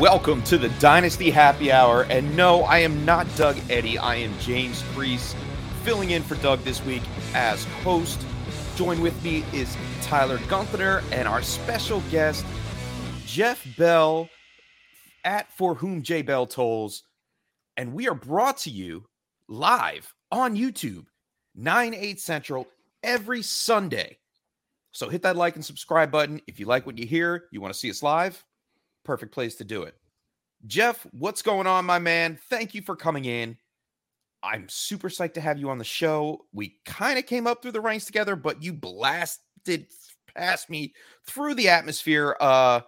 Welcome to the Dynasty Happy Hour. And no, I am not Doug Eddy. I am James Priest, filling in for Doug this week as host. Join with me is Tyler Gunther and our special guest, Jeff Bell at For Whom J Bell Tolls. And we are brought to you live on YouTube, 9, 8 Central, every Sunday. So hit that like and subscribe button. If you like what you hear, you want to see us live, perfect place to do it. Jeff, what's going on, my man? Thank you for coming in. I'm super psyched to have you on the show. We kind of came up through the ranks together, but you blasted past me through the atmosphere. Uh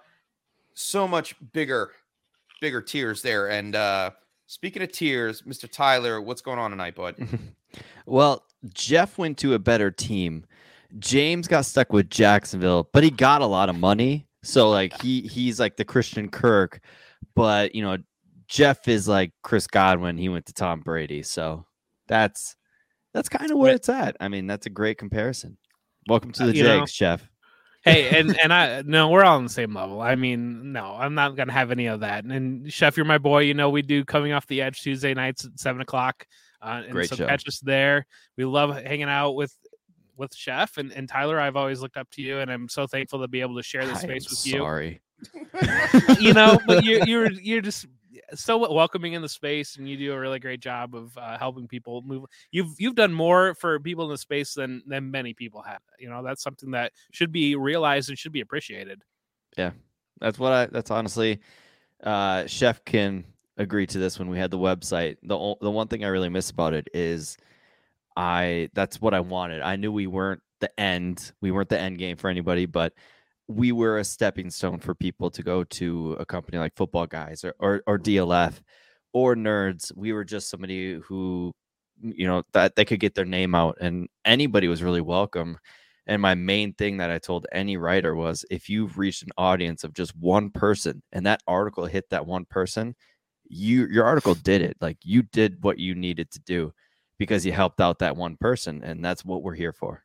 so much bigger, bigger tears there. And uh speaking of tears, Mr. Tyler, what's going on tonight, bud? well, Jeff went to a better team. James got stuck with Jacksonville, but he got a lot of money. So like he he's like the Christian Kirk, but you know, Jeff is like Chris Godwin. He went to Tom Brady. So that's that's kind of where it's at. I mean, that's a great comparison. Welcome to Uh, the know, Jakes, Jeff. hey, and and I no, we're all on the same level. I mean, no, I'm not gonna have any of that. And Chef, you're my boy. You know, we do coming off the edge Tuesday nights at seven o'clock. Uh, and Great so show. catch us there. We love hanging out with with Chef and, and Tyler. I've always looked up to you, and I'm so thankful to be able to share this I space with you. sorry. You know, but you're you're you're just so welcoming in the space, and you do a really great job of uh, helping people move. You've you've done more for people in the space than than many people have. You know, that's something that should be realized and should be appreciated. Yeah, that's what I. That's honestly, uh, Chef can agree to this. When we had the website, the the one thing I really miss about it is, I that's what I wanted. I knew we weren't the end. We weren't the end game for anybody, but we were a stepping stone for people to go to a company like Football Guys or or, or mm-hmm. DLF or Nerds. We were just somebody who, mm, you know, that they could get their name out, and anybody was really welcome. And my main thing that I told any writer was if you've reached an audience of just one person and that article hit that one person, you your article did it. Like you did what you needed to do because you helped out that one person. And that's what we're here for.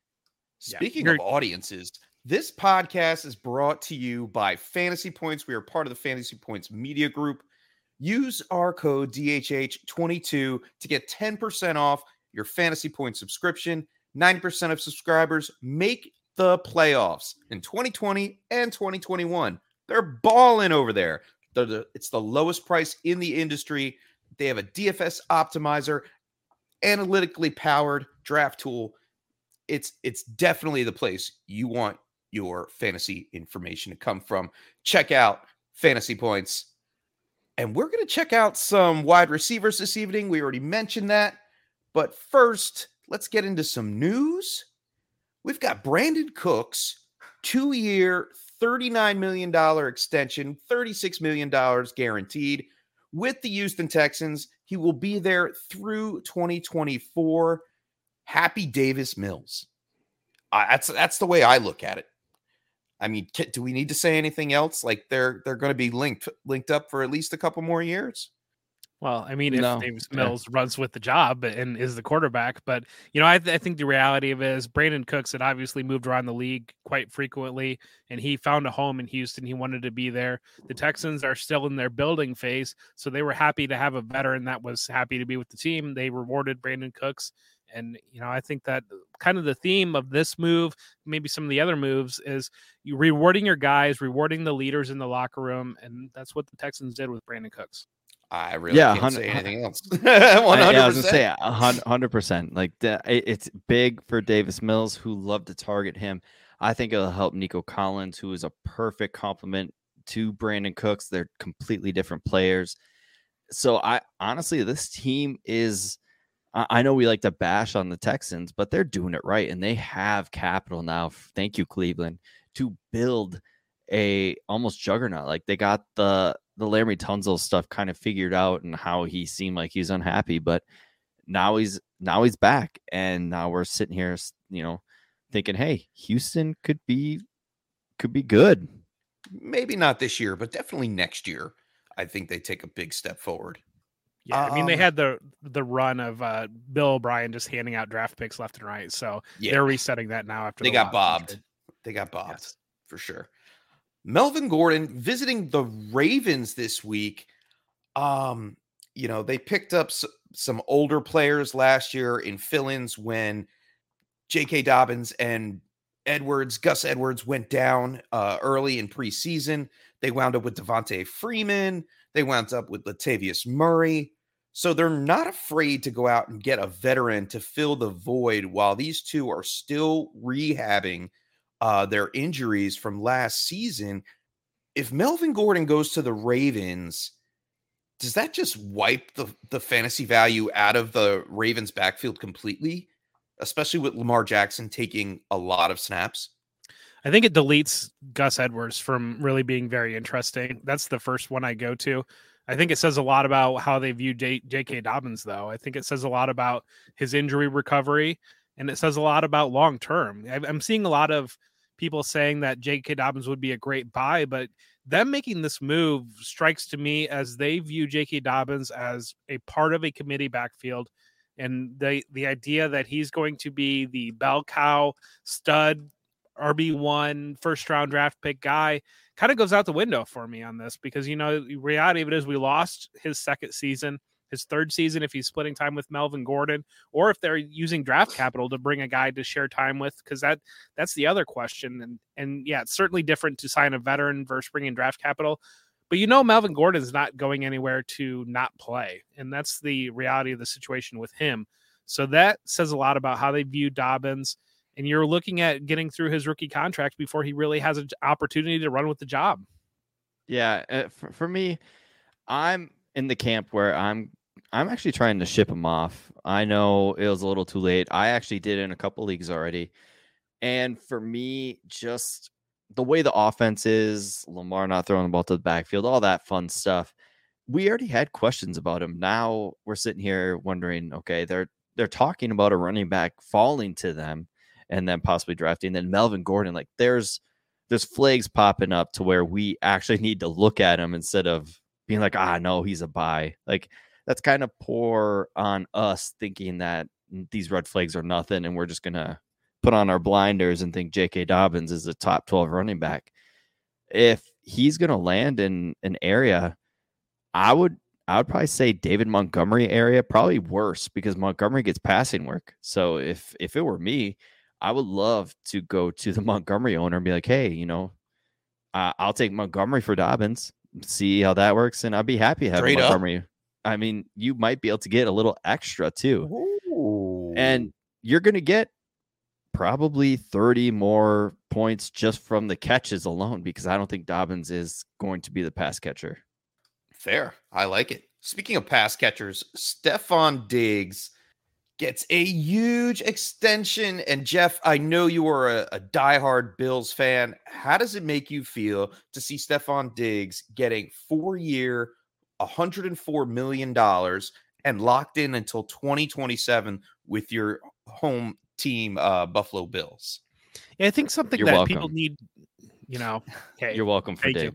Speaking you're- of audiences, this podcast is brought to you by Fantasy Points. We are part of the Fantasy Points Media Group. Use our code DHH22 to get 10% off your Fantasy Points subscription. 90% of subscribers make the playoffs in 2020 and 2021. They're balling over there. The, it's the lowest price in the industry. They have a DFS optimizer, analytically powered draft tool it's it's definitely the place you want your fantasy information to come from. Check out Fantasy Points. And we're going to check out some wide receivers this evening. We already mentioned that. But first, let's get into some news. We've got Brandin Cooks, two year, $39 million extension, $36 million guaranteed with the Houston Texans. He will be there through 2024. Happy Davis Mills. Uh, that's that's the way I look at it. I mean, do we need to say anything else? Like they're they're going to be linked linked up for at least a couple more years. Well, I mean, if No. Davis Yeah. Mills runs with the job and is the quarterback, but you know, I, th- I think the reality of it is Brandin Cooks had obviously moved around the league quite frequently, and he found a home in Houston. He wanted to be there. The Texans are still in their building phase, so they were happy to have a veteran that was happy to be with the team. They rewarded Brandin Cooks, and you know, I think that kind of the theme of this move, maybe some of the other moves, is you rewarding your guys, rewarding the leaders in the locker room, and that's what the Texans did with Brandin Cooks. I really Yeah, can't say anything else. One I, hundred yeah, I was gonna percent. say hundred percent. Like the, it- it's big for Davis Mills, who love to target him. I think it'll help Nico Collins, who is a perfect complement to Brandin Cooks. They're completely different players. So I honestly, this team is. I know we like to bash on the Texans, but they're doing it right, and they have capital now. Thank you, Cleveland, to build a almost juggernaut. Like they got the the Laremy Tunsil stuff kind of figured out and how he seemed like he's unhappy, but now he's now he's back, and now we're sitting here, you know, thinking, hey, Houston could be could be good. Maybe not this year, but definitely next year. I think they take a big step forward. Yeah, I mean they Um, had the the run of uh, Bill O'Brien just handing out draft picks left and right, so Yeah, they're resetting that now after they the got bobbed. trade. They got bobbed Yes. for sure. Melvin Gordon visiting the Ravens this week. Um, you know, they picked up s- some older players last year in fill-ins when J.K. Dobbins and Edwards, Gus Edwards went down uh, early in preseason. They wound up with Devonta Freeman. They wound up with Latavius Murray. So they're not afraid to go out and get a veteran to fill the void while these two are still rehabbing uh, their injuries from last season. If Melvin Gordon goes to the Ravens, does that just wipe the, the fantasy value out of the Ravens backfield completely? Especially with Lamar Jackson taking a lot of snaps. I think it deletes Gus Edwards from really being very interesting. That's the first one I go to. I think it says a lot about how they view J.K. Dobbins, though. I think it says a lot about his injury recovery, and it says a lot about long term. I'm seeing a lot of people saying that J.K. Dobbins would be a great buy, but them making this move strikes to me as they view J.K. Dobbins as a part of a committee backfield, and the the idea that he's going to be the bell cow stud RB1 first round draft pick guy kind of goes out the window for me on this because you know reality of it is we lost his second season, his third season if he's splitting time with Melvin Gordon or if they're using draft capital to bring a guy to share time with because that that's the other question and and yeah, it's certainly different to sign a veteran versus bringing draft capital. But you know Melvin Gordon is not going anywhere to not play and that's the reality of the situation with him. So that says a lot about how they view Dobbins and you're looking at getting through his rookie contract before he really has an opportunity to run with the job. Yeah, uh, for, for me, I'm in the camp where I'm I'm actually trying to ship him off. I know it was a little too late. I actually did in a couple leagues already. And for me, just the way the offense is, Lamar not throwing the ball to the backfield, all that fun stuff. We already had questions about him. Now we're sitting here wondering, okay, they're they're talking about a running back falling to them and then possibly drafting. Then Melvin Gordon, like there's there's flags popping up to where we actually need to look at him instead of being like, ah, no, he's a buy. Like that's kind of poor on us thinking that these red flags are nothing and we're just gonna put on our blinders and think J.K. Dobbins is a top 12 running back. If he's gonna land in an area, I would I would probably say David Montgomery area, probably worse because Montgomery gets passing work. So if if it were me, I would love to go to the Montgomery owner and be like, hey, you know, uh, I'll take Montgomery for Dobbins, see how that works, and I'd be happy having Straight up? Montgomery. I mean, you might be able to get a little extra too, and you're going to get probably 30 more points just from the catches alone because I don't think Dobbins is going to be the pass catcher. Fair. I like it. Speaking of pass catchers, Stefon Diggs gets a huge extension. And Jeff, I know you are a, a diehard Bills fan. How does it make you feel to see Stefon Diggs getting four year, $104 million and locked in until 2027 with your home team, uh, Buffalo Bills? Yeah, I think something You're that people need, you know, hey, You're welcome for thank you.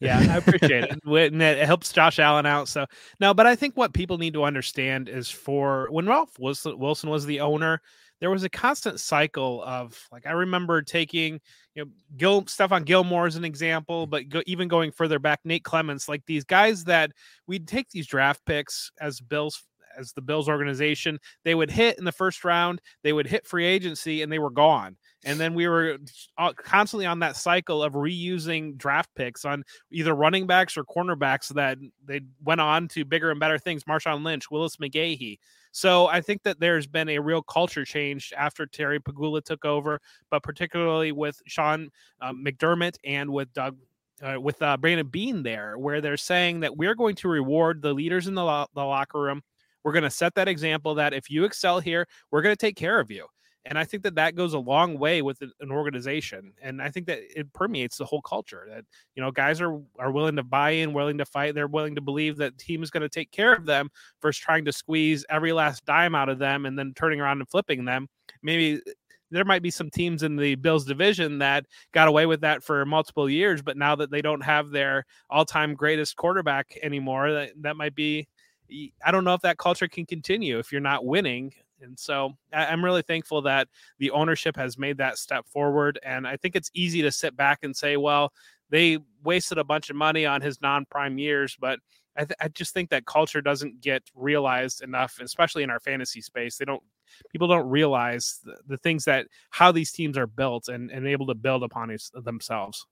Yeah, I appreciate it. And it helps Josh Allen out. So no, but I think what people need to understand is for when Ralph Wilson, Wilson was the owner, there was a constant cycle of like I remember taking you know Gil Stephon Gilmore as an example, but go, even going further back, Nate Clements, like these guys that we'd take these draft picks as Bills as the Bills organization, they would hit in the first round, they would hit free agency, and they were gone. And then we were uh, constantly on that cycle of reusing draft picks on either running backs or cornerbacks that they went on to bigger and better things. Marshawn Lynch, Willis McGahee. So I think that there's been a real culture change after Terry Pegula took over, but particularly with Sean um, McDermott and with Doug. Uh, with uh, Brandon Beane there, where they're saying that we're going to reward the leaders in the, lo- the locker room. We're going to set that example that if you excel here, we're going to take care of you. And I think that that goes a long way with an organization. And I think that it permeates the whole culture that, you know, guys are, are willing to buy in, willing to fight. They're willing to believe that team is going to take care of them versus trying to squeeze every last dime out of them and then turning around and flipping them. Maybe eh, there might be some teams in the Bills division that got away with that for multiple years, but now that they don't have their all-time greatest quarterback anymore, that, that might be I don't know if that culture can continue if you're not winning. And so I'm really thankful that the ownership has made that step forward. And I think it's easy to sit back and say, well, they wasted a bunch of money on his non-prime years, but I, th- I, just think that culture doesn't get realized enough, especially in our fantasy space. They don't people don't realize the, the things that how these teams are built and, and able to build upon it, themselves.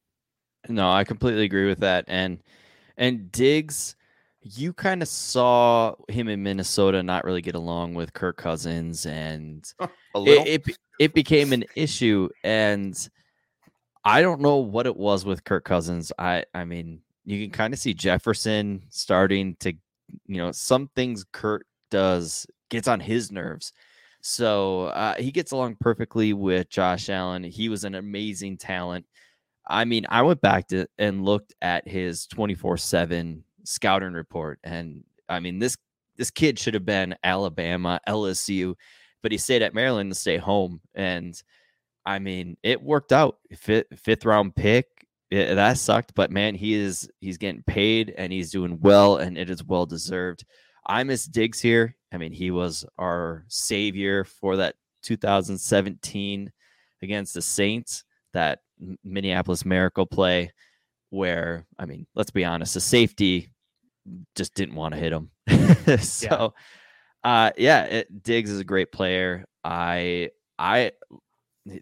No, I completely agree with that. And and Diggs, you kind of saw him in Minnesota not really get along with Kirk Cousins, and it, it it became an issue. And I don't know what it was with Kirk Cousins. I I mean, you can kind of see Jefferson starting to, you know, some things Kurt does gets on his nerves. So uh, he gets along perfectly with Josh Allen. He was an amazing talent. I mean, I went back to and looked at his 24 7 scouting report. And I mean, this this kid should have been Alabama, LSU, but he stayed at Maryland to stay home. And I mean, it worked out. Fifth, fifth round pick. It, that sucked, but man, he is he's getting paid and he's doing well, and it is well deserved. I miss Diggs here. I mean, he was our savior for that 2017 against the Saints, that Minneapolis Miracle play, where I mean, let's be honest, the safety just didn't want to hit him. so, yeah. uh, yeah, it, Diggs is a great player. I, I,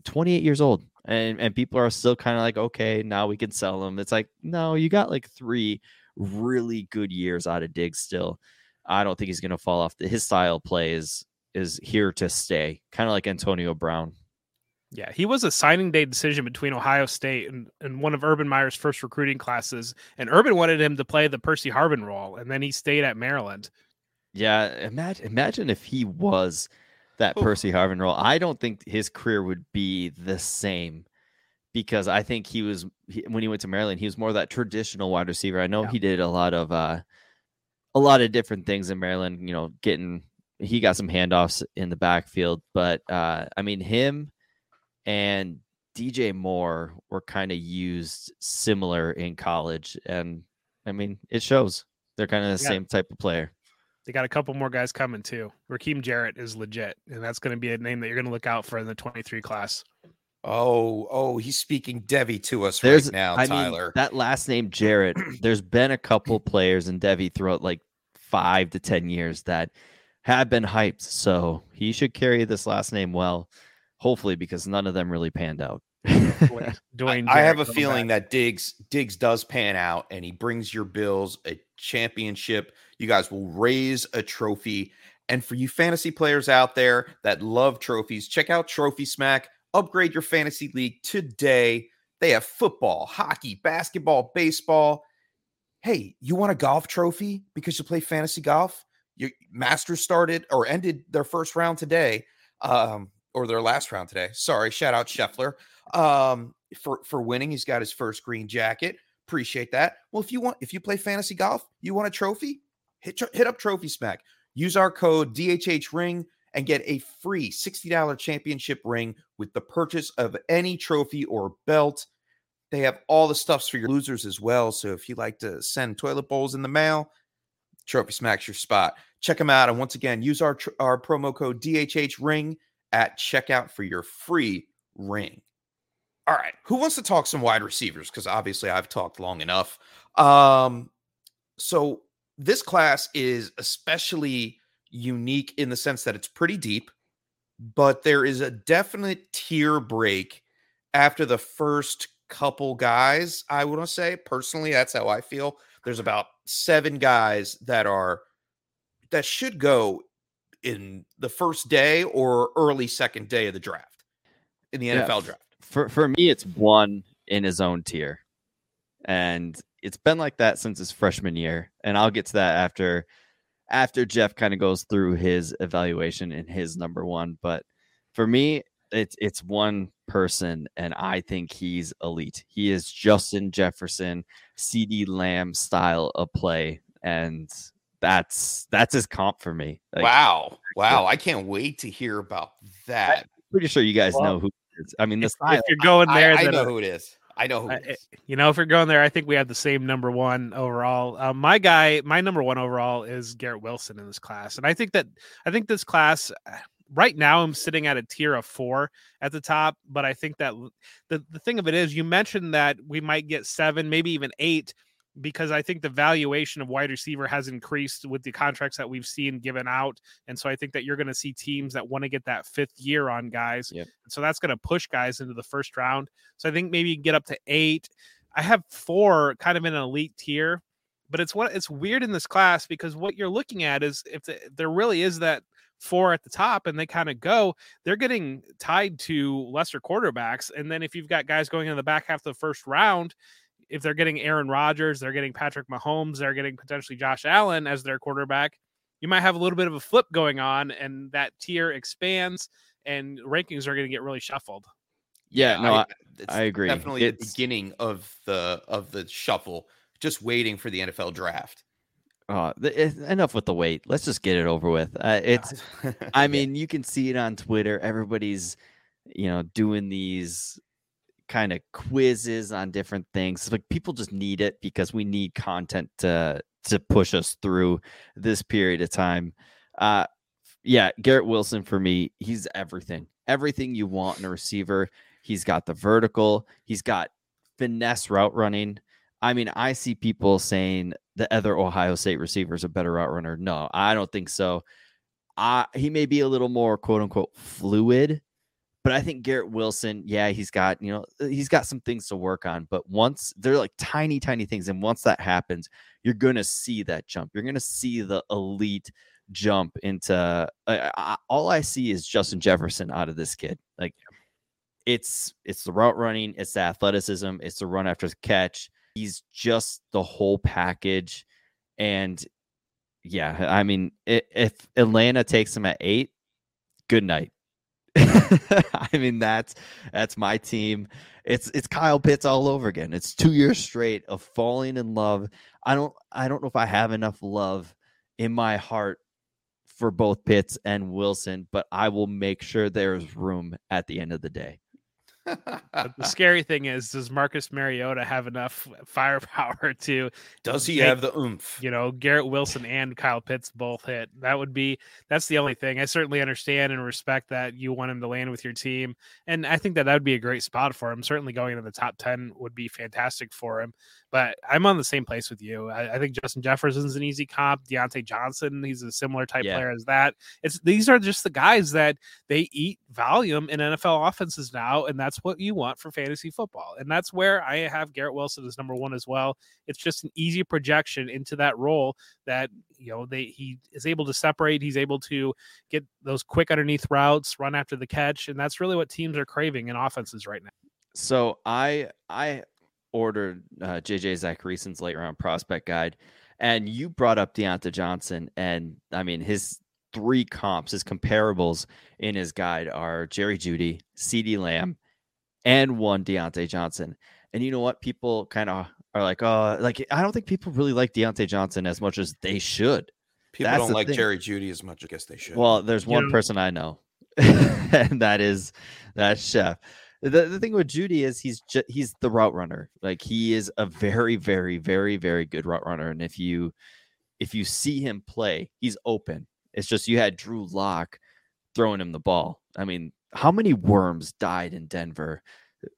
28 years old, and and people are still kind of like, okay, now we can sell him. It's like, no, you got like three really good years out of Diggs still. I don't think he's going to fall off. The his style play is is here to stay, kind of like Antonio Brown. Yeah, he was a signing day decision between Ohio State and, and one of Urban Meyer's first recruiting classes. And Urban wanted him to play the Percy Harvin role, and then he stayed at Maryland. Yeah, imagine imagine if he was that Ooh. Percy Harvin role. I don't think his career would be the same because I think he was he, when he went to Maryland, he was more that traditional wide receiver. I know yeah. he did a lot of uh a lot of different things in Maryland, you know, getting he got some handoffs in the backfield, but uh I mean him and DJ Moore were kind of used similar in college. And I mean, it shows they're kind of the yeah. same type of player. They got a couple more guys coming too. Rakim Jarrett is legit, and that's going to be a name that you're going to look out for in the 23 class. Oh, oh, he's speaking Devy to us there's, right now, I Tyler. Mean, that last name, Jarrett, there's been a couple players in Devy throughout like five to 10 years that have been hyped. So he should carry this last name well hopefully because none of them really panned out. Dwayne, I, I have a feeling back. that Diggs Diggs does pan out and he brings your Bills a championship. You guys will raise a trophy. And for you fantasy players out there that love trophies, check out Trophy Smack. Upgrade your fantasy league today. They have football, hockey, basketball, baseball. Hey, you want a golf trophy because you play fantasy golf? Your Masters started or ended their first round today. Um, or their last round today. Sorry, shout out Scheffler um, for for winning. He's got his first green jacket. Appreciate that. Well, if you want, if you play fantasy golf, you want a trophy, hit hit up Trophy Smack. Use our code DHH Ring and get a free $60 championship ring with the purchase of any trophy or belt. They have all the stuffs for your losers as well. So if you like to send toilet bowls in the mail, Trophy Smack's your spot. Check them out. And once again, use our, our promo code DHH Ring at checkout for your free ring. All right, who wants to talk some wide receivers? Because obviously I've talked long enough. Um, so this class is especially unique in the sense that it's pretty deep, but there is a definite tier break after the first couple guys. I want to say personally, that's how I feel. There's about seven guys that are that should go in the first day or early second day of the draft in the yeah, NFL draft? For for me, it's one in his own tier, and it's been like that since his freshman year. And I'll get to that after after Jeff kind of goes through his evaluation and his number one. But for me, It's it's one person, and I think he's elite. He is Justin Jefferson, CeeDee Lamb style of play, and that's that's his comp for me. Like, wow, wow! I can't wait to hear about that. I'm pretty sure you guys well, know who. It is. I mean, if, if you're going there, I, I know who it is. I know who. Uh, you know, if you're going there, I think we have the same number one overall. Uh, my guy, my number one overall is Garrett Wilson in this class, and I think that I think this class uh, right now I'm sitting at a tier of four at the top, but I think that the the thing of it is, you mentioned that we might get seven, maybe even eight because I think the valuation of wide receiver has increased with the contracts that we've seen given out. And so I think that you're going to see teams that want to get that fifth year on guys. Yep. So that's going to push guys into the first round. So I think maybe you can get up to eight. I have four kind of in an elite tier, but it's what it's weird in this class because what you're looking at is if, the, if there really is that four at the top and they kind of go, they're getting tied to lesser quarterbacks. And then if you've got guys going in the back half of the first round, if they're getting Aaron Rodgers, they're getting Patrick Mahomes, they're getting potentially Josh Allen as their quarterback, you might have a little bit of a flip going on and that tier expands and rankings are going to get really shuffled. Yeah, no, I, I agree. Definitely it's, the beginning of the of the shuffle, just waiting for the NFL draft. Oh, enough with the wait. Let's just get it over with. Uh, it's, I mean, you can see it on Twitter. Everybody's, you know, doing these kind of quizzes on different things. Like people just need it because we need content to to push us through this period of time. Uh yeah, Garrett Wilson for me, he's everything. Everything you want in a receiver. He's got the vertical, he's got finesse route running. I mean, I see people saying the other Ohio State receiver is a better route runner. No, I don't think so. Uh, he may be a little more quote unquote fluid but I think Garrett Wilson, yeah, he's got, you know, uh, he's got some things to work on. But once they're like tiny, tiny things. And once that happens, you're going to see that jump. You're going to see the elite jump into uh, I, all I see is Justin Jefferson out of this kid. Like it's, it's the route running, it's the athleticism, it's the run after the catch. He's just the whole package. And yeah, I mean, if Atlanta takes him at eight, good night I mean, that's that's my team. It's it's Kyle Pitts all over again. It's two years straight of falling in love. I don't I don't know if I have enough love in my heart for both Pitts and Wilson, but I will make sure there's room at the end of the day the scary thing is, does Marcus Mariota have enough firepower to? Does he make, have the oomph? You know, Garrett Wilson and Kyle Pitts both hit. That would be. That's the only thing. I certainly understand and respect that you want him to land with your team, and I think that that would be a great spot for him. Certainly, going into the top ten would be fantastic for him. But I'm on the same place with you. I, I think Justin Jefferson's an easy comp. Diontae Johnson, he's a similar type yeah. player as that. It's these are just the guys that they eat volume in NFL offenses now, and that's what you want for fantasy football. And that's where I have Garrett Wilson as number one as well. It's just an easy projection into that role that you know they he is able to separate. He's able to get those quick underneath routes, run after the catch, and that's really what teams are craving in offenses right now. So I I ordered uh, JJ Zachariason's late round prospect guide, and you brought up Diontae Johnson, and I mean his three comps, his comparables in his guide are Jerry Jeudy, CeeDee Lamb, and one Diontae Johnson. And you know what? People kind of are like, oh, like I don't think people really like Diontae Johnson as much as they should. People That's don't like thing. Jerry Jeudy as much. I guess they should. Well, there's one you person I know, and that is that chef the, the thing with Jeudy is he's just he's the route runner. Like he is a very, very, very, very good route runner. And if you if you see him play, he's open. It's just you had Drew Lock throwing him the ball. I mean, how many worms died in Denver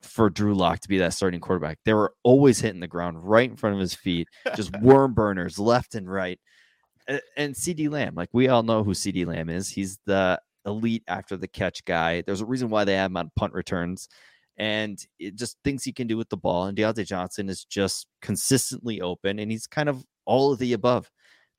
for Drew Lock to be that starting quarterback? They were always hitting the ground right in front of his feet, just worm burners left and right. And CeeDee Lamb, like we all know who CeeDee Lamb is. He's the elite after the catch guy. There's a reason why they have him on punt returns and it just things he can do with the ball. And Diontae Johnson is just consistently open and he's kind of all of the above.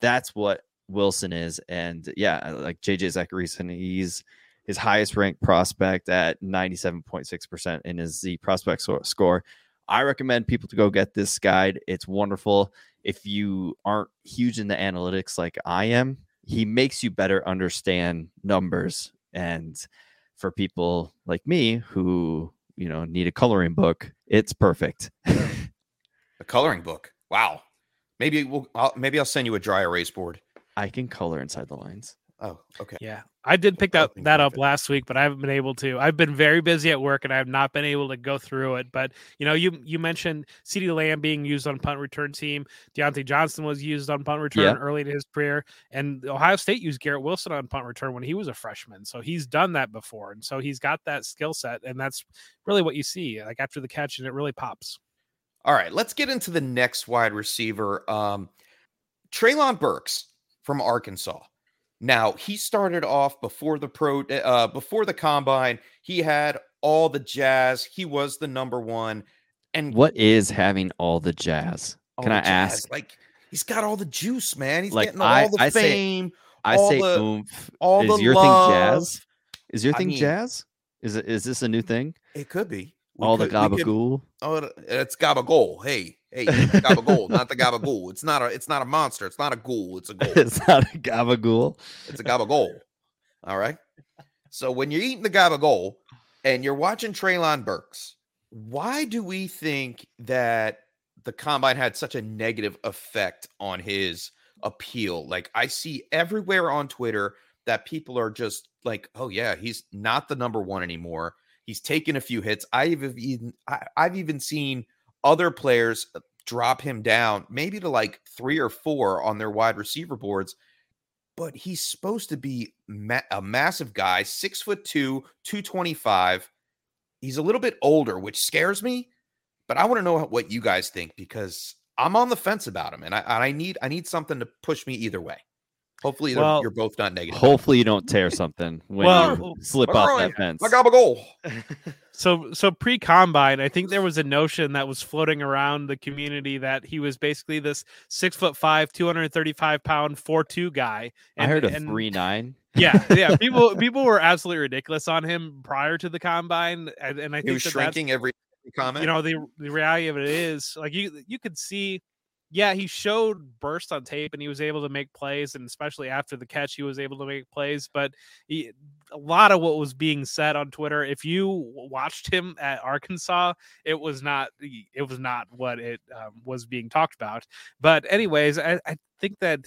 That's what Wilson is. And yeah, uh, like JJ Zachariason, he's his highest ranked prospect at 97.6% in his Z prospect score. I recommend people to go get this guide. It's wonderful. If you aren't huge in the analytics like I am, he makes you better understand numbers and for people like me who you know need a coloring book, it's perfect. A coloring book. Wow. Maybe we'll I'll, maybe I'll send you a dry erase board. I can color inside the lines. Oh, okay. Yeah, I did pick that that up last week, but I haven't been able to. I've been very busy at work, and I have not been able to go through it. But you know, you you mentioned CeeDee Lamb being used on punt return team. Diontae Johnson was used on punt return Yeah. early in his career, and Ohio State used Garrett Wilson on punt return when he was a freshman. So he's done that before, and so he's got that skill set, and that's really what you see like after the catch, and it really pops. All right, let's get into the next wide receiver. Um, Treylon Burks from Arkansas. Now he started off before the pro, uh, before the combine. He had all the jazz. He was the number one. And What is having all the jazz? all Can the I jazz, ask? Like he's got all the juice, man. He's Like, getting all I- the I say- fame. I all say the- oomph. all is the your love. thing jazz? Is your I thing mean- jazz? Is it is this a new thing? It could be We all the could- could- gabagool. Oh, it- it's gabagool. Hey, hey, gabagool, not the gabagool. It's not a. It's not a monster. It's not a ghoul. It's a ghoul. it's not a gabagool. It's a gabagool. All right. So when you're eating the gabagool and you're watching Treylon Burks, why do we think that the combine had such a negative effect on his appeal? Like I see everywhere on Twitter that people are just like, "Oh yeah, he's not the number one anymore. He's taken a few hits." I've even I've even seen other players uh, drop him down, maybe to like three or four on their wide receiver boards but he's supposed to be ma- a massive guy, six foot two, 225. He's a little bit older, which scares me, but I want to know what you guys think because I'm on the fence about him and I, I need I need something to push me either way. Hopefully Well, you're both not negative. Hopefully you don't tear something when Well, you slip off wrong? that fence. I got a goal. So so pre combine, I think there was a notion that was floating around the community that he was basically this six foot five, two hundred and thirty five pound four two guy. I heard a and- three nine. Yeah, yeah. People people were absolutely ridiculous on him prior to the combine, and, and I He think was that shrinking every comment. you know the the reality of it is like you you could see yeah he showed burst on tape and he was able to make plays and especially after the catch he was able to make plays but he, a lot of what was being said on twitter if you watched him at arkansas it was not it was not what it um, was being talked about but anyways I, I think that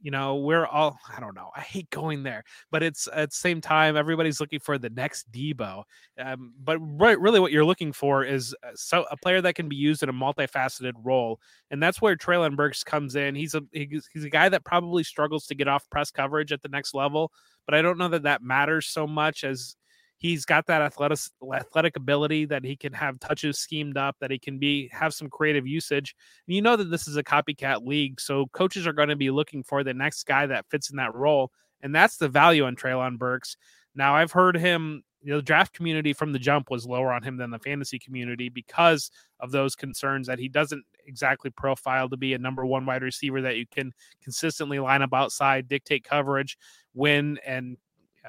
you know we're all i don't know i hate going there but it's at the same time everybody's looking for the next Deebo um, but re- really what you're looking for is uh, so a player that can be used in a multifaceted role and that's where Treylon Burks comes in he's a he's, he's a guy that probably struggles to get off press coverage at the next level but i don't know that that matters so much as he's got that athletic athletic ability that he can have touches schemed up that he can be have some creative usage. And you know that this is a copycat league so coaches are going to be looking for the next guy that fits in that role and that's the value on Treylon Burks. Now I've heard him the draft community from the jump was lower on him than the fantasy community because of those concerns that he doesn't exactly profile to be a number one wide receiver that you can consistently line up outside, dictate coverage, win, and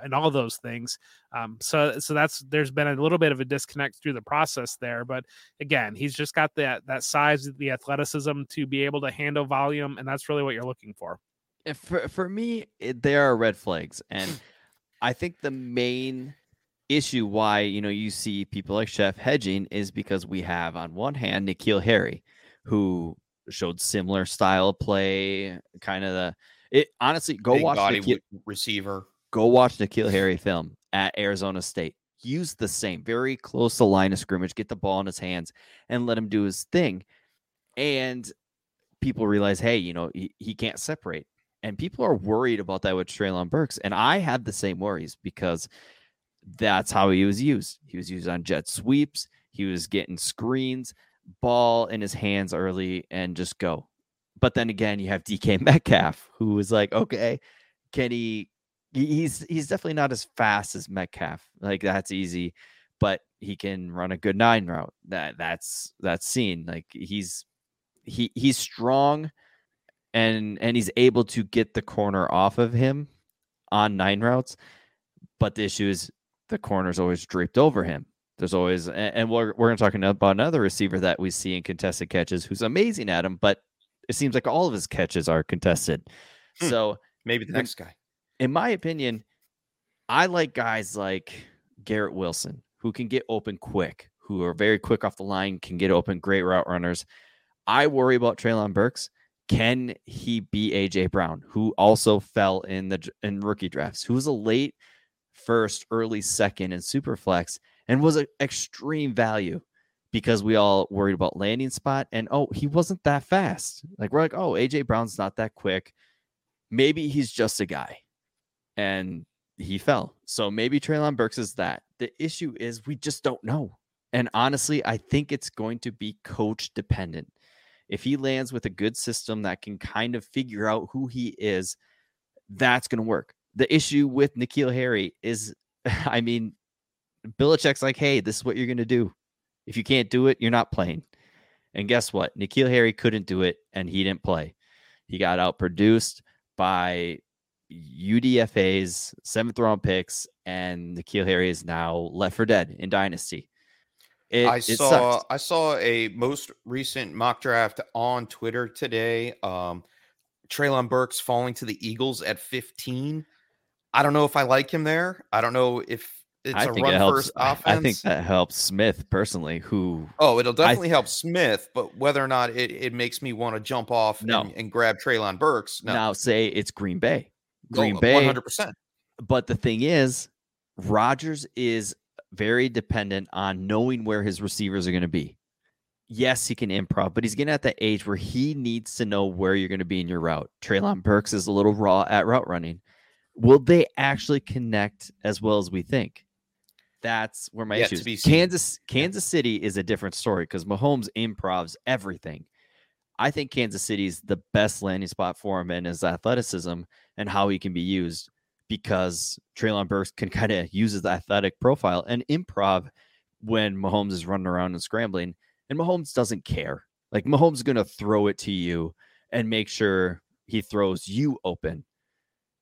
and all those things. Um, so so that's there's been a little bit of a disconnect through the process there, but again, he's just got that that size, the athleticism to be able to handle volume, and that's really what you're looking for. And for for me, it, there are red flags, and I think the main issue why you know you see people like Chef hedging is because we have on one hand N'Keal Harry, who showed similar style of play, kind of the it. Honestly, go Big watch body N'Keal, receiver. Go watch N'Keal Harry film at Arizona State. Use the same, very close to line of scrimmage, get the ball in his hands, and let him do his thing. And people realize, hey, you know, he, he can't separate. And people are worried about that with Treylon Burks. And I had the same worries because that's how he was used. He was used on jet sweeps, he was getting screens, ball in his hands early, and just go. But then again, you have DK Metcalf, who was like, okay, can he he- he's he's definitely not as fast as Metcalf. Like that's easy, but he can run a good nine route. That that's that's seen. Like he's he he's strong and and he's able to get the corner off of him on nine routes. But the issue is the corner's always draped over him. There's always and we're we're gonna talk about another receiver that we see in contested catches who's amazing at him, but it seems like all of his catches are contested. Hmm. So Maybe The- next guy. In my opinion, I like guys like Garrett Wilson, who can get open quick, who are very quick off the line, can get open, great route runners. I worry about Treylon Burks. Can he be AJ Brown, who also fell in the in rookie drafts, who was a late first, early second in Superflex and was an extreme value because we all worried about landing spot and oh, he wasn't that fast. Like we're like, oh, AJ Brown's not that quick. Maybe he's just a guy. And he fell. So maybe Treylon Burks is that. The issue is we just don't know. And honestly, I think it's going to be coach dependent. If he lands with a good system that can kind of figure out who he is, that's going to work. The issue with N'Keal Harry is, I mean, Belichick's like, hey, this is what you're going to do. If you can't do it, you're not playing. And guess what? N'Keal Harry couldn't do it, and he didn't play. He got outproduced by UDFA's seventh round picks, and N'Keal Harry is now left for dead in Dynasty. It, I saw sucks. I saw a most recent mock draft on Twitter today. Um, Treylon Burks falling to the Eagles at 15. I don't know if I like him there. I don't know if it's I a run it first offense. I think that helps Smith personally, who Oh, it'll definitely help Smith, but whether or not it, it makes me want to jump off no. and, and grab Treylon Burks. No. Now say it's Green Bay. Green Bay 100%. But the thing is, Rodgers is very dependent on knowing where his receivers are going to be. Yes, he can improv, but he's getting at the age where he needs to know where you're going to be in your route. Treylon Burks is a little raw at route running. Will they actually connect as well as we think? That's where my issue is. Kansas Kansas City is a different story because Mahomes improvs everything. I think Kansas City is the best landing spot for him in his athleticism and how he can be used because Treylon Burks can kind of use his athletic profile and improv when Mahomes is running around and scrambling. And Mahomes doesn't care. Like Mahomes is going to throw it to you and make sure he throws you open.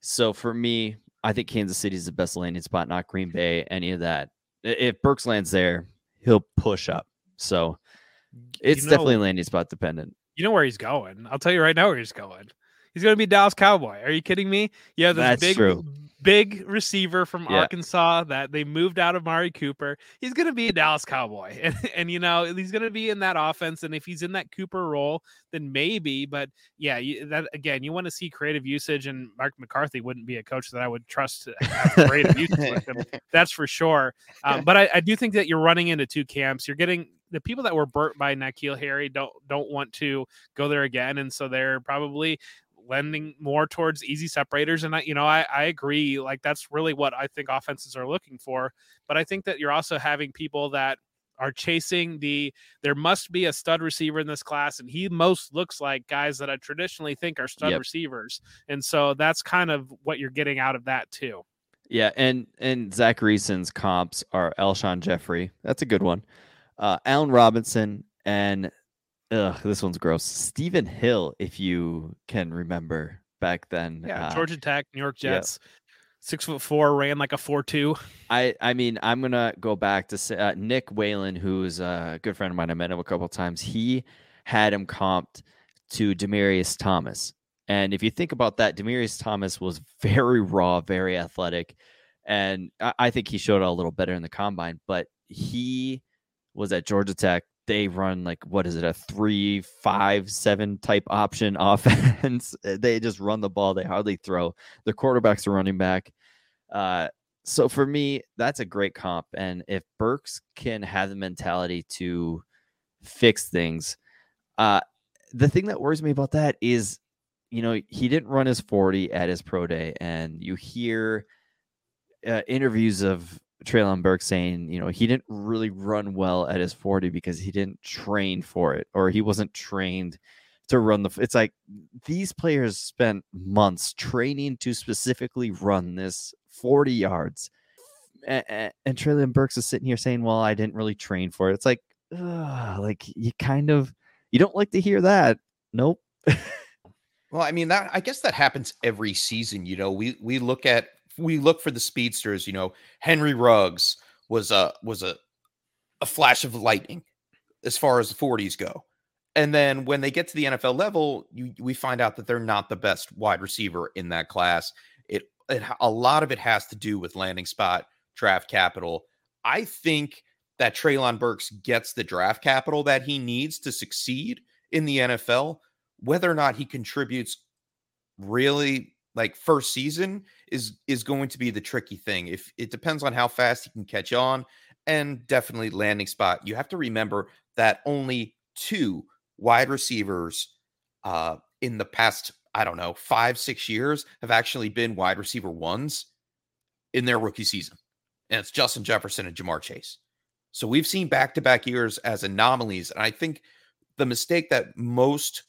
So for me, I think Kansas City is the best landing spot, not Green Bay, any of that. If Burks lands there, he'll push up. So it's you know, definitely landing spot dependent. You know where he's going. I'll tell you right now where he's going. He's going to be Dallas Cowboy. Are you kidding me? Yeah, this That's big, true. big receiver from yeah. Arkansas that they moved out of Mari Cooper. He's going to be a Dallas Cowboy, and, and you know he's going to be in that offense. And if he's in that Cooper role, then maybe. But yeah, you, that again, you want to see creative usage, and Mark McCarthy wouldn't be a coach that I would trust to have creative usage with him. That's for sure. Um, but I, I do think that you're running into two camps. You're getting the people that were burnt by N'Keal Harry don't don't want to go there again, and so they're probably lending more towards easy separators. And I, you know, I, I agree. Like that's really what I think offenses are looking for. But I think that you're also having people that are chasing the there must be a stud receiver in this class and he most looks like guys that i traditionally think are stud yep. receivers and so that's kind of what you're getting out of that too yeah and and Zachariason's comps are Alshon Jeffery that's a good one uh allen robinson and Ugh, this one's gross. Stephen Hill, if you can remember back then. Yeah, uh, Georgia Tech, New York Jets. Yeah. Six foot four, ran like a four two. I I mean, I'm gonna go back to say, uh, Nick Whalen, who's a good friend of mine. I met him a couple times. He had him comped to Demaryius Thomas, and if you think about that, Demaryius Thomas was very raw, very athletic, and I, I think he showed a little better in the combine. But he was at Georgia Tech, they run like what is it a three five seven type option offense? They just run the ball they hardly throw. The quarterbacks are running back. Uh, so for me that's a great comp and if burks can have the mentality to fix things uh, the thing that worries me about that is you know he didn't run his 40 at his pro day and you hear uh, interviews of Treylon Burke saying, you know, he didn't really run well at his 40 because he didn't train for it or he wasn't trained to run the. It's like these players spent months training to specifically run this 40 yards. And, and Treylon Burks is sitting here saying, well, I didn't really train for it. It's like, ugh, like you kind of, you don't like to hear that. Nope. well, I mean, that, I guess that happens every season. You know, we, we look at we look for the speedsters, you know, Henry Ruggs was a was a a flash of lightning as far as the 40s go. And then when they get to the NFL level, you, we find out that they're not the best wide receiver in that class. It, it a lot of it has to do with landing spot, draft capital, I think that Treylon Burks gets the draft capital that he needs to succeed in the NFL. Whether or not he contributes really like first season is is going to be the tricky thing. If it depends on how fast he can catch on and definitely landing spot. You have to remember that only two wide receivers uh in the past I don't know, 5 6 years have actually been wide receiver ones in their rookie season. And it's Justin Jefferson and Ja'Marr Chase. So we've seen back-to-back years as anomalies and I think the mistake that most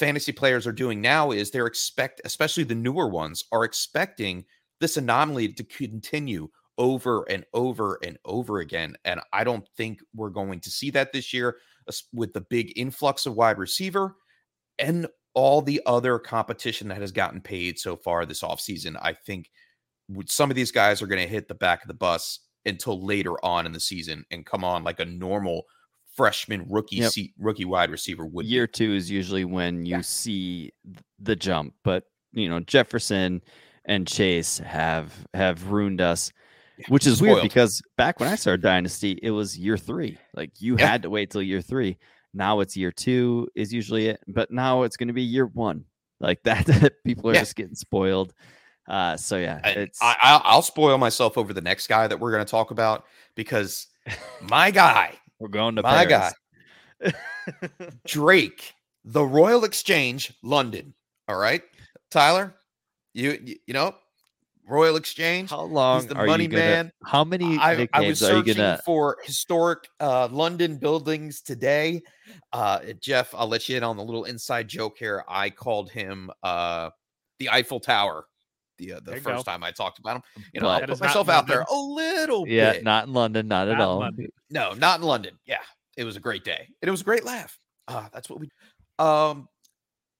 fantasy players are doing now is they're expect especially the newer ones are expecting this anomaly to continue over and over and over again and i don't think we're going to see that this year with the big influx of wide receiver and all the other competition that has gotten paid so far this offseason. I think some of these guys are going to hit the back of the bus until later on in the season and come on like a normal freshman rookie yep. seat, rookie wide receiver would year be. two is usually when you yeah. see the jump but you know jefferson and chase have have ruined us yeah. which is Spoiled. weird because back when i started dynasty it was year three like you yeah. had to wait till year three now it's year two is usually it but now it's going to be year one like that people are just getting spoiled uh so yeah it's I, I, i'll spoil myself over the next guy that we're going to talk about because my guy we're going to my Paris. guy, Drake, the Royal Exchange, London. All right, Tyler, you you, you know Royal Exchange. How long is the money gonna, man? How many I, I was searching gonna... for historic uh, London buildings today. Uh, Jeff, I'll let you in on the little inside joke here. I called him uh, the Eiffel Tower the uh, the first go. time I talked about him. You know, but, I'll put myself out there a little bit. yeah, bit. not in London, not, not at all. London. No, not in London. Yeah, it was a great day, and it was a great laugh. Uh, that's what we. Um,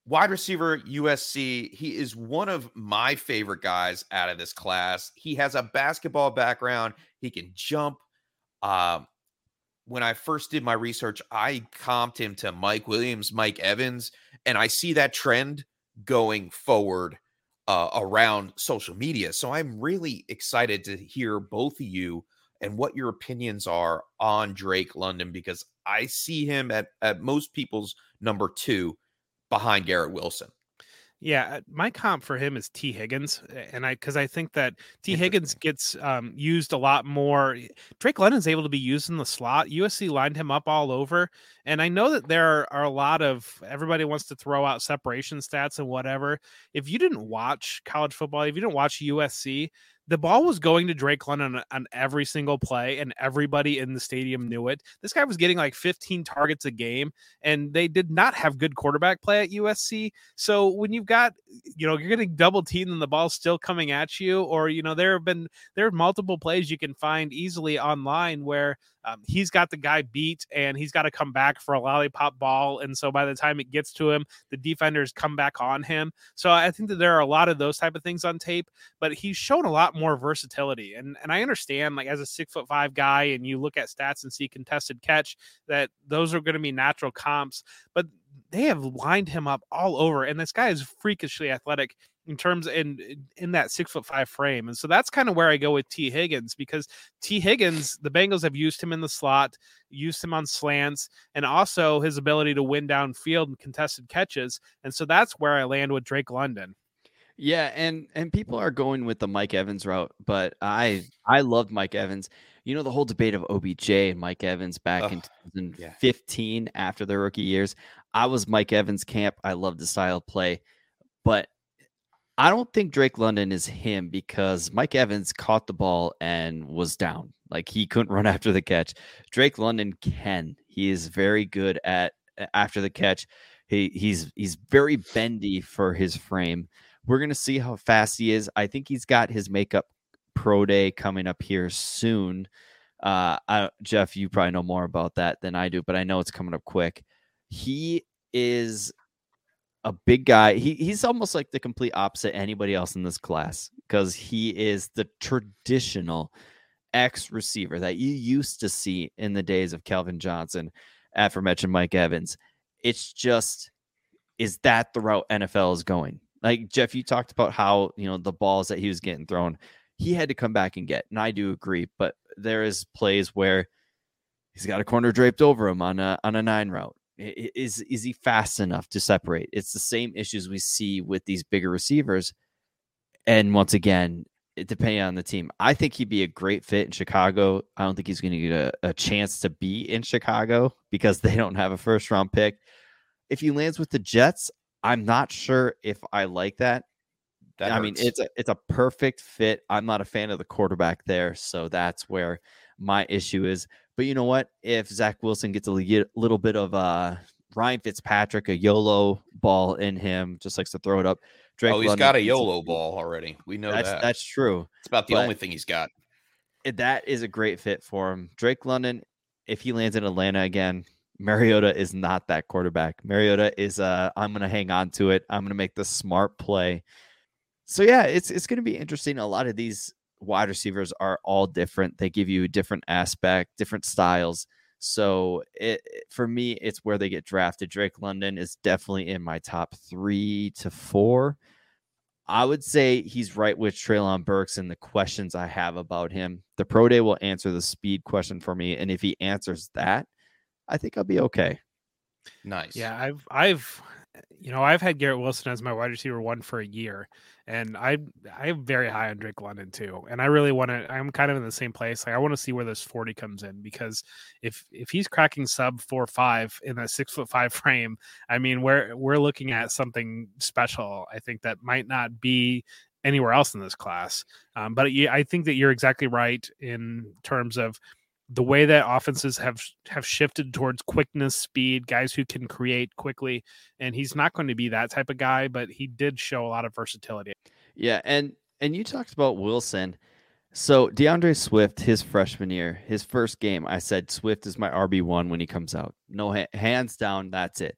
wide receiver USC. He is one of my favorite guys out of this class. He has a basketball background. He can jump. Um, when I first did my research, I comped him to Mike Williams, Mike Evans, and I see that trend going forward uh, around social media. So I'm really excited to hear both of you and what your opinions are on Drake London because I see him at, at most people's number two behind Garrett Wilson. Yeah, uh, my comp for him is Tee Higgins, and I because I think that Tee Higgins gets um, used a lot more. Drake London's able to be used in the slot. USC lined him up all over, and I know that there are, are a lot of everybody wants to throw out separation stats and whatever. If you didn't watch college football, if you didn't watch USC, the ball was going to Drake London on, on, every single play, and everybody in the stadium knew it. This guy was getting like 15 targets a game, and they did not have good quarterback play at USC. So when you've got, you know, you're getting double teamed and the ball's still coming at you, or you know, there have been there are multiple plays you can find easily online where um, he's got the guy beat and he's got to come back for a lollipop ball. And so by the time it gets to him, the defenders come back on him. So I think that there are a lot of those type of things on tape, but he's shown a lot more versatility. And and I understand like as a six foot five guy and you look at stats and see contested catch that those are going to be natural comps, but they have lined him up all over. And this guy is freakishly athletic in terms in in that six foot five frame. And so that's kind of where I go with Tee Higgins because Tee Higgins, the Bengals have used him in the slot, used him on slants, and also his ability to win downfield and contested catches. And so that's where I land with Drake London. Yeah, and and people are going with the Mike Evans route, but I I loved Mike Evans. You know the whole debate of OBJ and Mike Evans back in 2015 yeah. after their rookie years. I was Mike Evans camp. I loved the style of play, but I don't think Drake London is him because Mike Evans caught the ball and was down. Like he couldn't run after the catch. Drake London can. He is very good at after the catch. He he's he's very bendy for his frame. We're gonna see how fast he is. I think he's got his makeup pro day coming up here soon. Uh, I, Jeff, you probably know more about that than I do, but I know it's coming up quick. He is a big guy. He he's almost like the complete opposite anybody else in this class because he is the traditional X receiver that you used to see in the days of Calvin Johnson, aforementioned Mike Evans. It's just is that the route NFL is going? Like Jeff, you talked about how you know the balls that he was getting thrown, he had to come back and get, and I do agree. But there is plays where he's got a corner draped over him on a on a nine route. Is is he fast enough to separate? It's the same issues we see with these bigger receivers. And once again, depending on the team. I think he'd be a great fit in Chicago. I don't think he's going to get a, a chance to be in Chicago because they don't have a first round pick. If he lands with the Jets, I'm not sure if I like that. that I mean, it's a it's a perfect fit. I'm not a fan of the quarterback there, so that's where my issue is. But you know what? If Zach Wilson gets a little bit of uh, Ryan Fitzpatrick, a YOLO ball in him, just likes to throw it up. Drake oh, he's London got a YOLO ball already. We know that's, that. That's true. It's about the but only thing he's got. That is a great fit for him. Drake London, if he lands in Atlanta again, Mariota is not that quarterback. Mariota is uh I'm gonna hang on to it. I'm gonna make the smart play. So yeah, it's it's gonna be interesting. A lot of these wide receivers are all different. They give you a different aspect, different styles. So it for me, it's where they get drafted. Drake London is definitely in my top three to four. I would say he's right with Treylon Burks and the questions I have about him. The pro day will answer the speed question for me, and if he answers that, I think I'll be okay. Nice. Yeah, I've I've you know, I've had Garrett Wilson as my wide receiver one for a year, and I I'm very high on Drake London too. And I really want to. I'm kind of in the same place. Like I want to see where this 40 comes in because if if he's cracking sub four five in a six foot five frame, I mean, we're we're looking at something special. I think that might not be anywhere else in this class. Um, but I think that you're exactly right in terms of the way that offenses have have shifted towards quickness, speed, guys who can create quickly, and he's not going to be that type of guy, but he did show a lot of versatility. Yeah, and and you talked about Wilson. So D'Andre Swift, his freshman year, his first game, I said Swift is my RB one when he comes out. No hands down, that's it.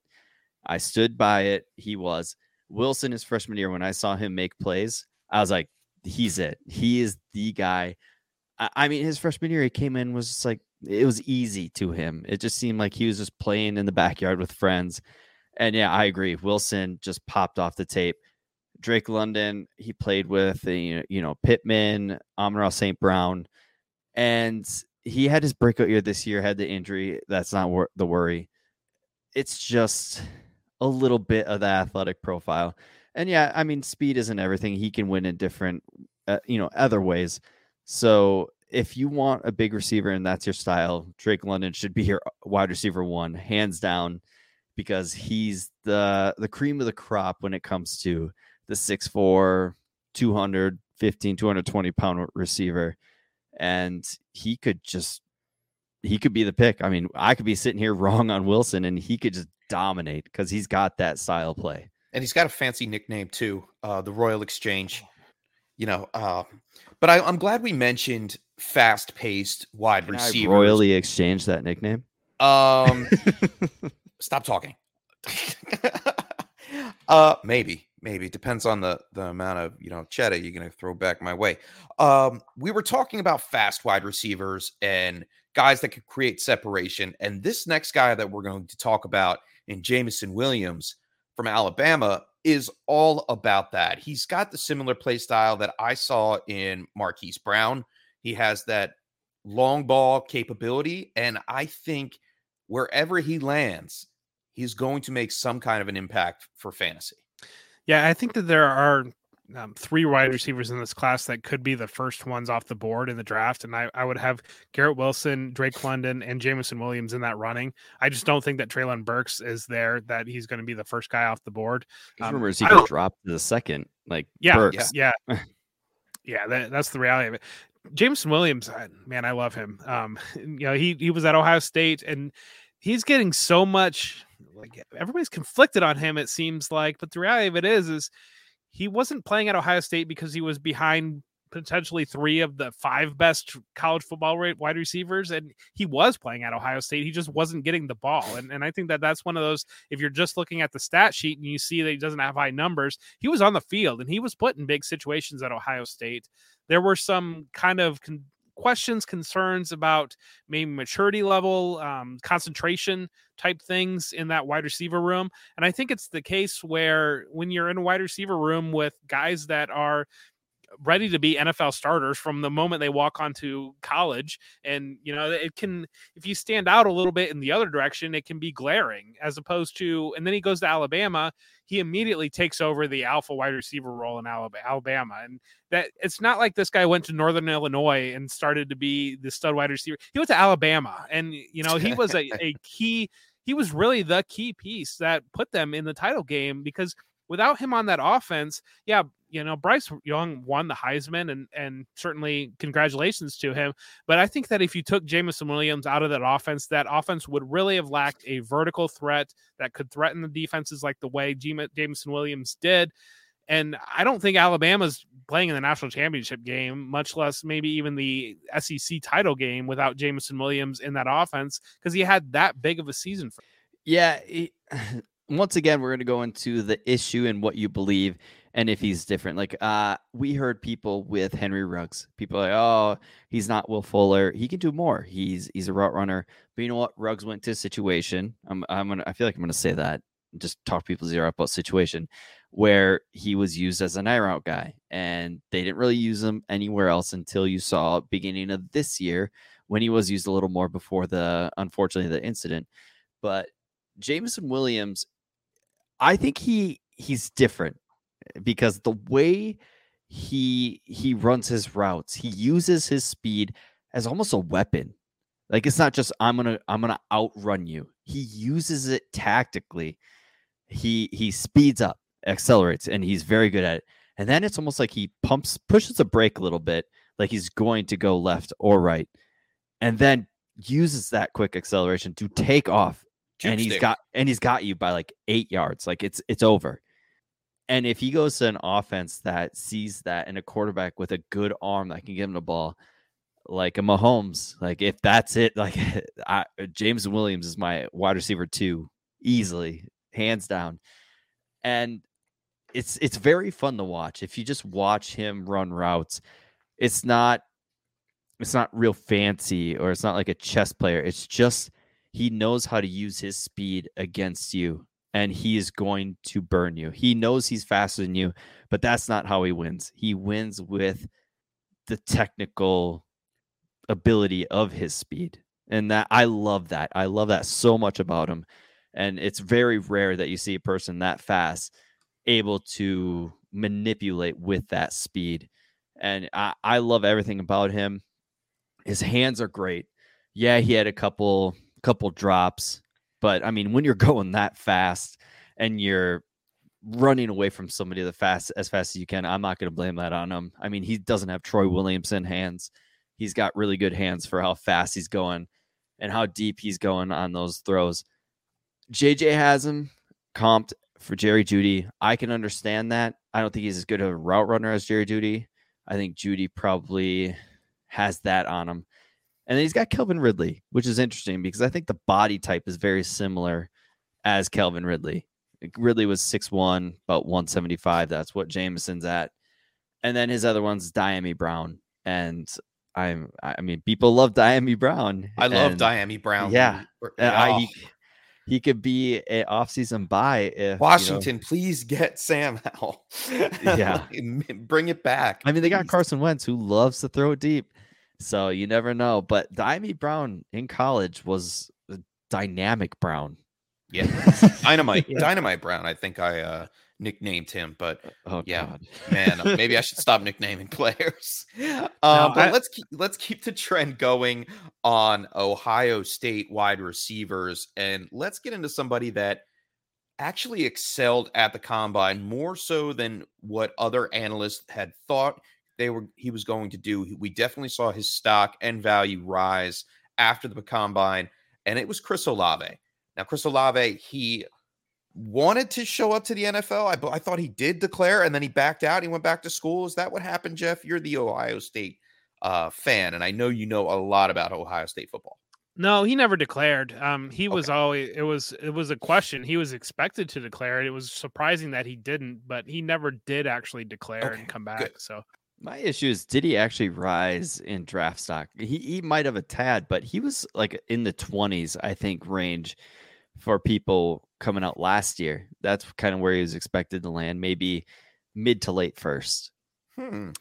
I stood by it. He was Wilson his freshman year when I saw him make plays. I was like, he's it. He is the guy I mean, his freshman year, he came in was just like it was easy to him. It just seemed like he was just playing in the backyard with friends. And yeah, I agree. Wilson just popped off the tape. Drake London, he played with you know Pittman, Amon-Ra St. Brown, and he had his breakout year this year. Had the injury. That's not wor- the worry. It's just a little bit of the athletic profile. And yeah, I mean, speed isn't everything. He can win in different, uh, you know, other ways. So if you want a big receiver and that's your style, Drake London should be your uh, wide receiver one, hands down, because he's the the cream of the crop when it comes to the 6'4, 215, 220 pound receiver. And he could just he could be the pick. I mean, I could be sitting here wrong on Wilson and he could just dominate because he's got that style play. And he's got a fancy nickname too, uh, the Royal Exchange you know, uh, but I, am glad we mentioned fast paced wide Can receivers. royally exchange that nickname. Um, stop talking. uh, maybe, maybe depends on the the amount of you know cheddar you're gonna throw back my way. Um, we were talking about fast wide receivers and guys that could create separation, and this next guy that we're going to talk about in Jameson Williams from Alabama is all about that. He's got the similar play style that I saw in Marquise Brown. He has that long ball capability. And I think wherever he lands, he's going to make some kind of an impact for fantasy. Yeah, I think that there are um, three wide receivers in this class that could be the first ones off the board in the draft. And I, I would have Garrett Wilson, Drake London, and Jameson Williams in that running. I just don't think that Treylon Burks is there, that he's going to be the first guy off the board. Um, rumors he could drop to the second, like yeah, Burks. Yeah. Yeah, yeah that, that's the reality of it. Jameson Williams, man, I love him. Um, you know, he, he was at Ohio State and he's getting so much like everybody's conflicted on him, it seems like, but the reality of it is, is he wasn't playing at Ohio State because he was behind potentially three of the five best college football wide receivers and he was playing at ohio state. He just wasn't getting the ball and, and i think that that's one of those if you're just looking at the stat sheet and you see that he doesn't have high numbers he was on the field and he was put in big situations at ohio state. There were some kind of con- questions, concerns about maybe maturity level, um, concentration type things in that wide receiver room. And I think it's the case where when you're in a wide receiver room with guys that are ready to be NFL starters from the moment they walk onto college. And, you know, it can, if you stand out a little bit in the other direction, it can be glaring as opposed to, and then he goes to Alabama. He immediately takes over the alpha wide receiver role in Alabama. And that it's not like this guy went to Northern Illinois and started to be the stud wide receiver. He went to Alabama and, you know, he was a, a key, he was really the key piece that put them in the title game because without him on that offense, yeah, you know, Bryce Young won the Heisman and and certainly congratulations to him. But I think that if you took Jameson Williams out of that offense, that offense would really have lacked a vertical threat that could threaten the defenses like the way Jameson Williams did. And I don't think Alabama's playing in the national championship game, much less maybe even the SEC title game without Jameson Williams in that offense because he had that big of a season. For- yeah. He, once again, we're going to go into the issue and what you believe and if he's different. Like uh we heard people with Henry Ruggs, people like, oh, he's not Will Fuller. He can do more. He's he's a route runner. But you know what? Ruggs went to a situation. I'm I'm gonna I feel like I'm gonna say that. Just talk people's ear up about situation where he was used as an eye route guy. And they didn't really use him anywhere else until you saw beginning of this year when he was used a little more before the unfortunately the incident. But Jameson Williams, I think he he's different because the way he he runs his routes, he uses his speed as almost a weapon. Like it's not just I'm gonna I'm gonna outrun you. He uses it tactically. He he speeds up, accelerates, and he's very good at it. And then it's almost like he pumps, pushes a brake a little bit, like he's going to go left or right, and then uses that quick acceleration to take off. and he's got and he's got you by like eight yards. Like it's it's over. And if he goes to an offense that sees that and a quarterback with a good arm that can give him the ball, like a Mahomes, like if that's it, like I, James Williams is my wide receiver two, easily, hands down. And it's it's very fun to watch. If you just watch him run routes, it's not it's not real fancy or it's not like a chess player. It's just he knows how to use his speed against you and he is going to burn you. He knows he's faster than you, but that's not how he wins. He wins with the technical ability of his speed. And that I love that. I love that so much about him. And it's very rare that you see a person that fast able to manipulate with that speed. And I, I love everything about him. His hands are great. Yeah, he had a couple couple drops but I mean, when you're going that fast and you're running away from somebody the fast as fast as you can, I'm not going to blame that on him. I mean, he doesn't have Troy Williamson hands. He's got really good hands for how fast he's going and how deep he's going on those throws. JJ has him comped for Jerry Jeudy. I can understand that. I don't think he's as good of a route runner as Jerry Jeudy. I think Jeudy probably has that on him. And then he's got Calvin Ridley, which is interesting because I think the body type is very similar as Calvin Ridley. Ridley was 6'1, about 175. That's what Jameson's at. And then his other one's Dyami Brown. And I'm I mean, people love Dyami Brown. I love Dyami Brown. Yeah. Oh. I, he, oh. he could be an offseason buy if Washington, you know, please get Sam Howell. yeah. Bring it back. I mean, they got Carson Wentz who loves to throw it deep. So you never know. But Dyami Brown in college was dynamic Brown. Yeah. Dynamite. yeah. Dynamite Brown. I think I uh nicknamed him, but oh, yeah, God. man, uh, maybe I should stop nicknaming players. Um, no, but I, let's keep let's keep the trend going on Ohio State wide receivers, and let's get into somebody that actually excelled at the combine more so than what other analysts had thought they were he was going to do. We definitely saw his stock and value rise after the combine, and it was Chris Olave. Now, Chris Olave, he wanted to show up to the NFL. I, I thought he did declare, and then he backed out. He went back to school. Is that what happened, Jeff? You're the Ohio State uh, fan, and I know you know a lot about Ohio State football. No, he never declared. Um, he okay. was always it was it was a question. He was expected to declare it. It was surprising that he didn't, but he never did actually declare okay. and come back. Good. So my issue is, did he actually rise in draft stock? He he might have a tad, but he was like in the twenties, I think, range for people coming out last year. That's kind of where he was expected to land, maybe mid to late first. Hmm.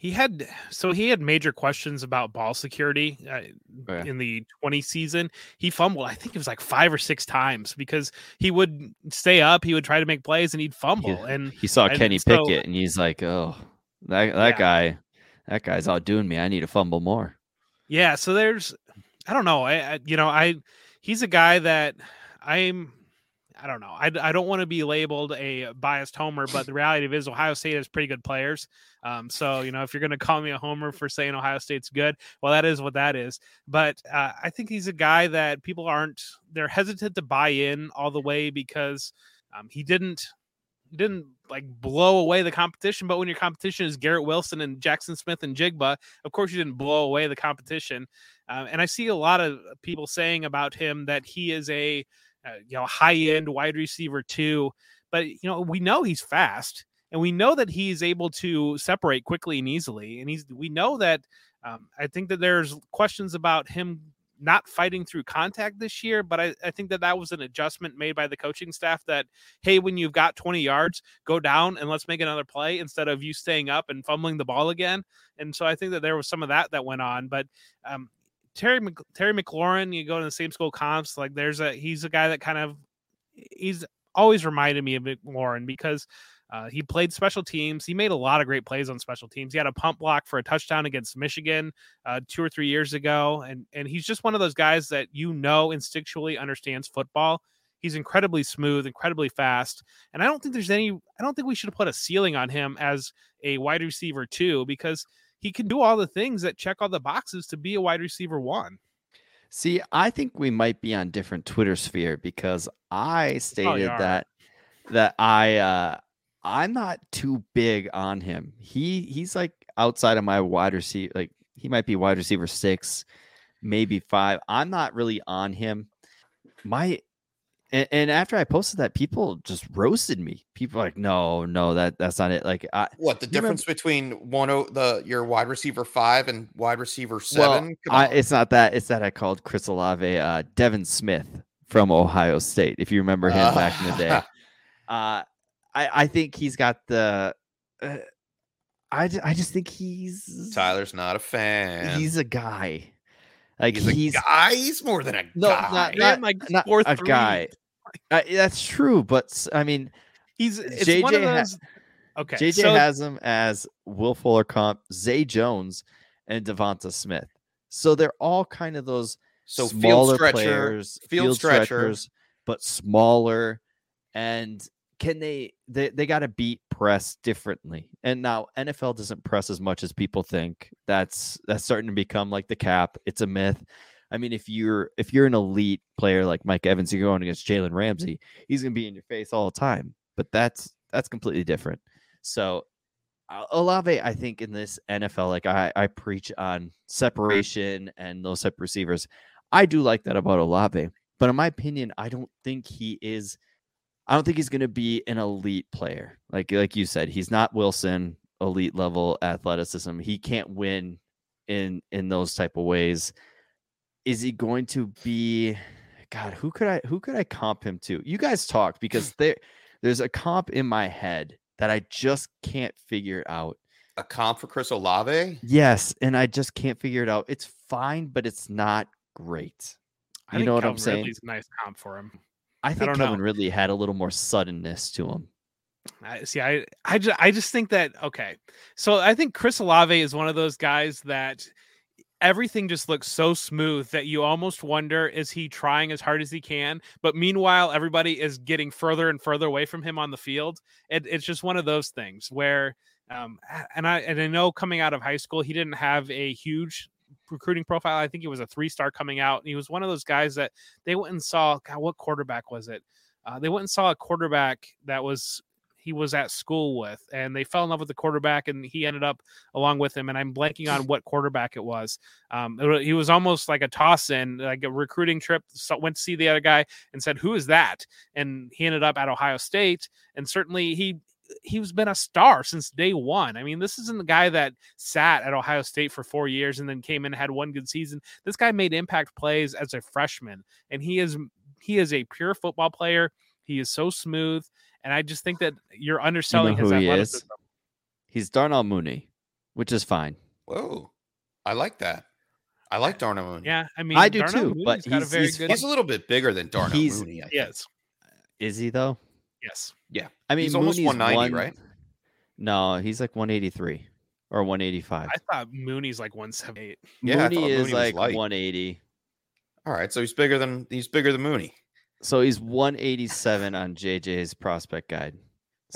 He had so he had major questions about ball security uh, Oh, yeah. in the 20 season. He fumbled, I think it was like five or six times because he would stay up, he would try to make plays, and he'd fumble. And He saw and Kenny so- Pickett and he's like, "Oh, that that Yeah. guy, that guy's outdoing me. I need to fumble more." Yeah, so there's I don't know. I, I you know, I he's a guy that I'm I don't know. I, I don't want to be labeled a biased homer, but the reality of it is Ohio State has pretty good players. Um, so you know, if you're going to call me a homer for saying Ohio State's good, well, that is what that is. But uh, I think he's a guy that people aren't they're hesitant to buy in all the way because um, he didn't didn't like blow away the competition. But when your competition is Garrett Wilson and Jaxon Smith-Njigba, of course you didn't blow away the competition. Uh, and I see a lot of people saying about him that he is a uh, you know high end wide receiver too. But you know we know he's fast, and we know that he's able to separate quickly and easily. And he's we know that. Um, I think that there's questions about him not fighting through contact this year, but I, I think that that was an adjustment made by the coaching staff that, hey, when you've got 20 yards, go down and let's make another play instead of you staying up and fumbling the ball again. And so I think that there was some of that that went on. But um, Terry Mc, Terry McLaurin, you go to the same school comps, like there's a he's a guy that kind of he's always reminded me of McLaurin because uh, he played special teams. He made a lot of great plays on special teams. He had a pump block for a touchdown against Michigan uh, two or three years ago, and and he's just one of those guys that you know instinctually understands football. He's incredibly smooth, incredibly fast, and I don't think there's any. I don't think we should put a ceiling on him as a wide receiver too, because he can do all the things that check all the boxes to be a wide receiver one. See, I think we might be on different Twitter sphere because I stated are. that that I uh I'm not too big on him. He he's like outside of my wide receiver like he might be wide receiver 6, maybe 5. I'm not really on him. My and, and after I posted that people just roasted me. People are like, "No, no, that that's not it." Like I What the You remember- difference between one o the your wide receiver five and wide receiver seven? Come I, it's not that. It's that I called Chris Olave uh, Devin Smith from Ohio State. If you remember him back in the day, uh, I I think he's got the. Uh, I I just think he's Tyler's not a fan. he's a guy. Like he's, he's, a guy. He's more than a No, guy. not- He ran like not a three. guy. Uh, that's true, but I mean, He's it's one of JJ ha- okay, JJ so has him as Will Fuller comp, Zay Jones, and DeVonta Smith. So they're all kind of those so field smaller stretcher, players, field, stretcher. stretchers, but smaller. And can they? They they got to beat press differently. And now NFL doesn't press as much as people think. That's that's starting to become like the cap. It's a myth. I mean, if you're if you're an elite player like Mike Evans, you're going against Jalen Ramsey. He's gonna be in your face all the time. But that's that's completely different. So Olave, I think in this NFL, like I, I preach on separation and those type receivers. I do like that about Olave, but in my opinion, I don't think he is. I don't think he's going to be an elite player. Like like you said, he's not Wilson elite level athleticism. He can't win in in those type of ways. Is he going to be? God, who could I who could I comp him to? You guys talk because there there's a comp in my head that I just can't figure out. A comp for Chris Olave. Yes, and I just can't figure it out. It's fine, but it's not great. I You think know what I'm saying? Ridley's a nice comp for him. I think don't Calvin know. Ridley had a little more suddenness to him. I see. I I just I just think that okay. So I think Chris Olave is one of those guys that everything just looks so smooth that you almost wonder is he trying as hard as he can but meanwhile everybody is getting further and further away from him on the field it, it's just one of those things where um and i and i know coming out of high school he didn't have a huge recruiting profile i think he was a three star coming out and he was one of those guys that they went and saw God, what quarterback was it? Uh, they went and saw a quarterback that was he was at school with and they fell in love with the quarterback and he ended up along with him and i'm blanking on what quarterback it was. Um, it he was almost like a toss in like a recruiting trip so went to see the other guy and said who is that? And he ended up at ohio state and certainly he he's been a star since day one. I mean, this isn't the guy that sat at Ohio State for four years and then came in and had one good season. This guy made impact plays as a freshman, and he is he is a pure football player. He is so smooth, and I just think that you're underselling his who he is? athleticism. He's Darnell Mooney. which is fine. Whoa, I like that. I like Darnell Mooney. Yeah, I mean, I do Darnell too, but Mooney's got a he's- very he's good. he's a little bit bigger than Darnell He's- Mooney. I think. yes, Is he though? Yes. Yeah. I mean, He's almost Mooney's 190, one- right? No, he's like 183 or 185. I thought Mooney's like one seventy eight. Yeah, I Mooney is Mooney like light. 180. All right, so he's bigger than he's bigger than Mooney. So he's 187 on JJ's prospect guide.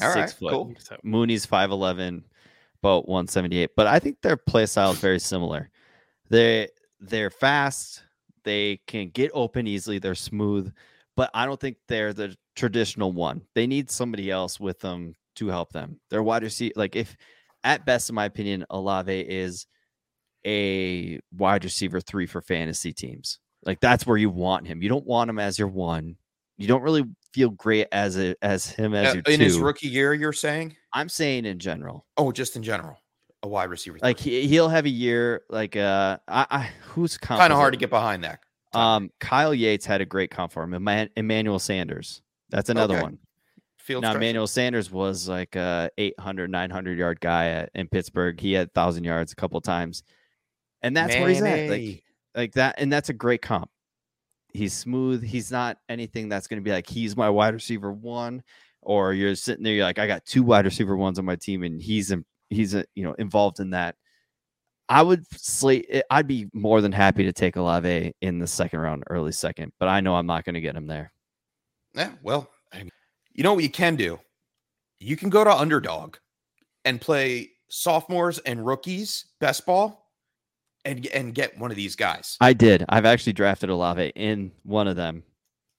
All Six right, foot. cool. Mooney's 5'11, about 178. But I think their play style is very similar. They they're fast, they can get open easily, they're smooth, but I don't think they're the traditional one. They need somebody else with them to help them. They're wide receiver like if at best, in my opinion, Olave is a wide receiver three for fantasy teams. Like that's where you want him. You don't want him as your one. You don't really feel great as a as him as Uh, your in his rookie year, you're saying? I'm saying in general. Oh, just in general, a wide receiver. Like he, he'll have a year like uh I, I who's kind of hard to get behind that. Um Kyle Yates had a great comp for him. Eman- Emmanuel Sanders. That's another Okay. one. Field now. Emmanuel Sanders was like a 800 900 yard guy at, in Pittsburgh. He had 1000 yards a couple times. And that's where he's at. Like like that and that's a great comp. He's smooth. He's not anything that's going to be like he's my wide receiver one or you're sitting there you're like I got two wide receiver ones on my team and he's in, he's uh, you know involved in that. I would slate it- eh, I'd be more than happy to take Olave in the second round, early second, but I know I'm not going to get him there. Yeah, well, you know what you can do? You can go to underdog and play sophomores and rookies best ball and and get one of these guys. I did. I've actually drafted Olave in one of them.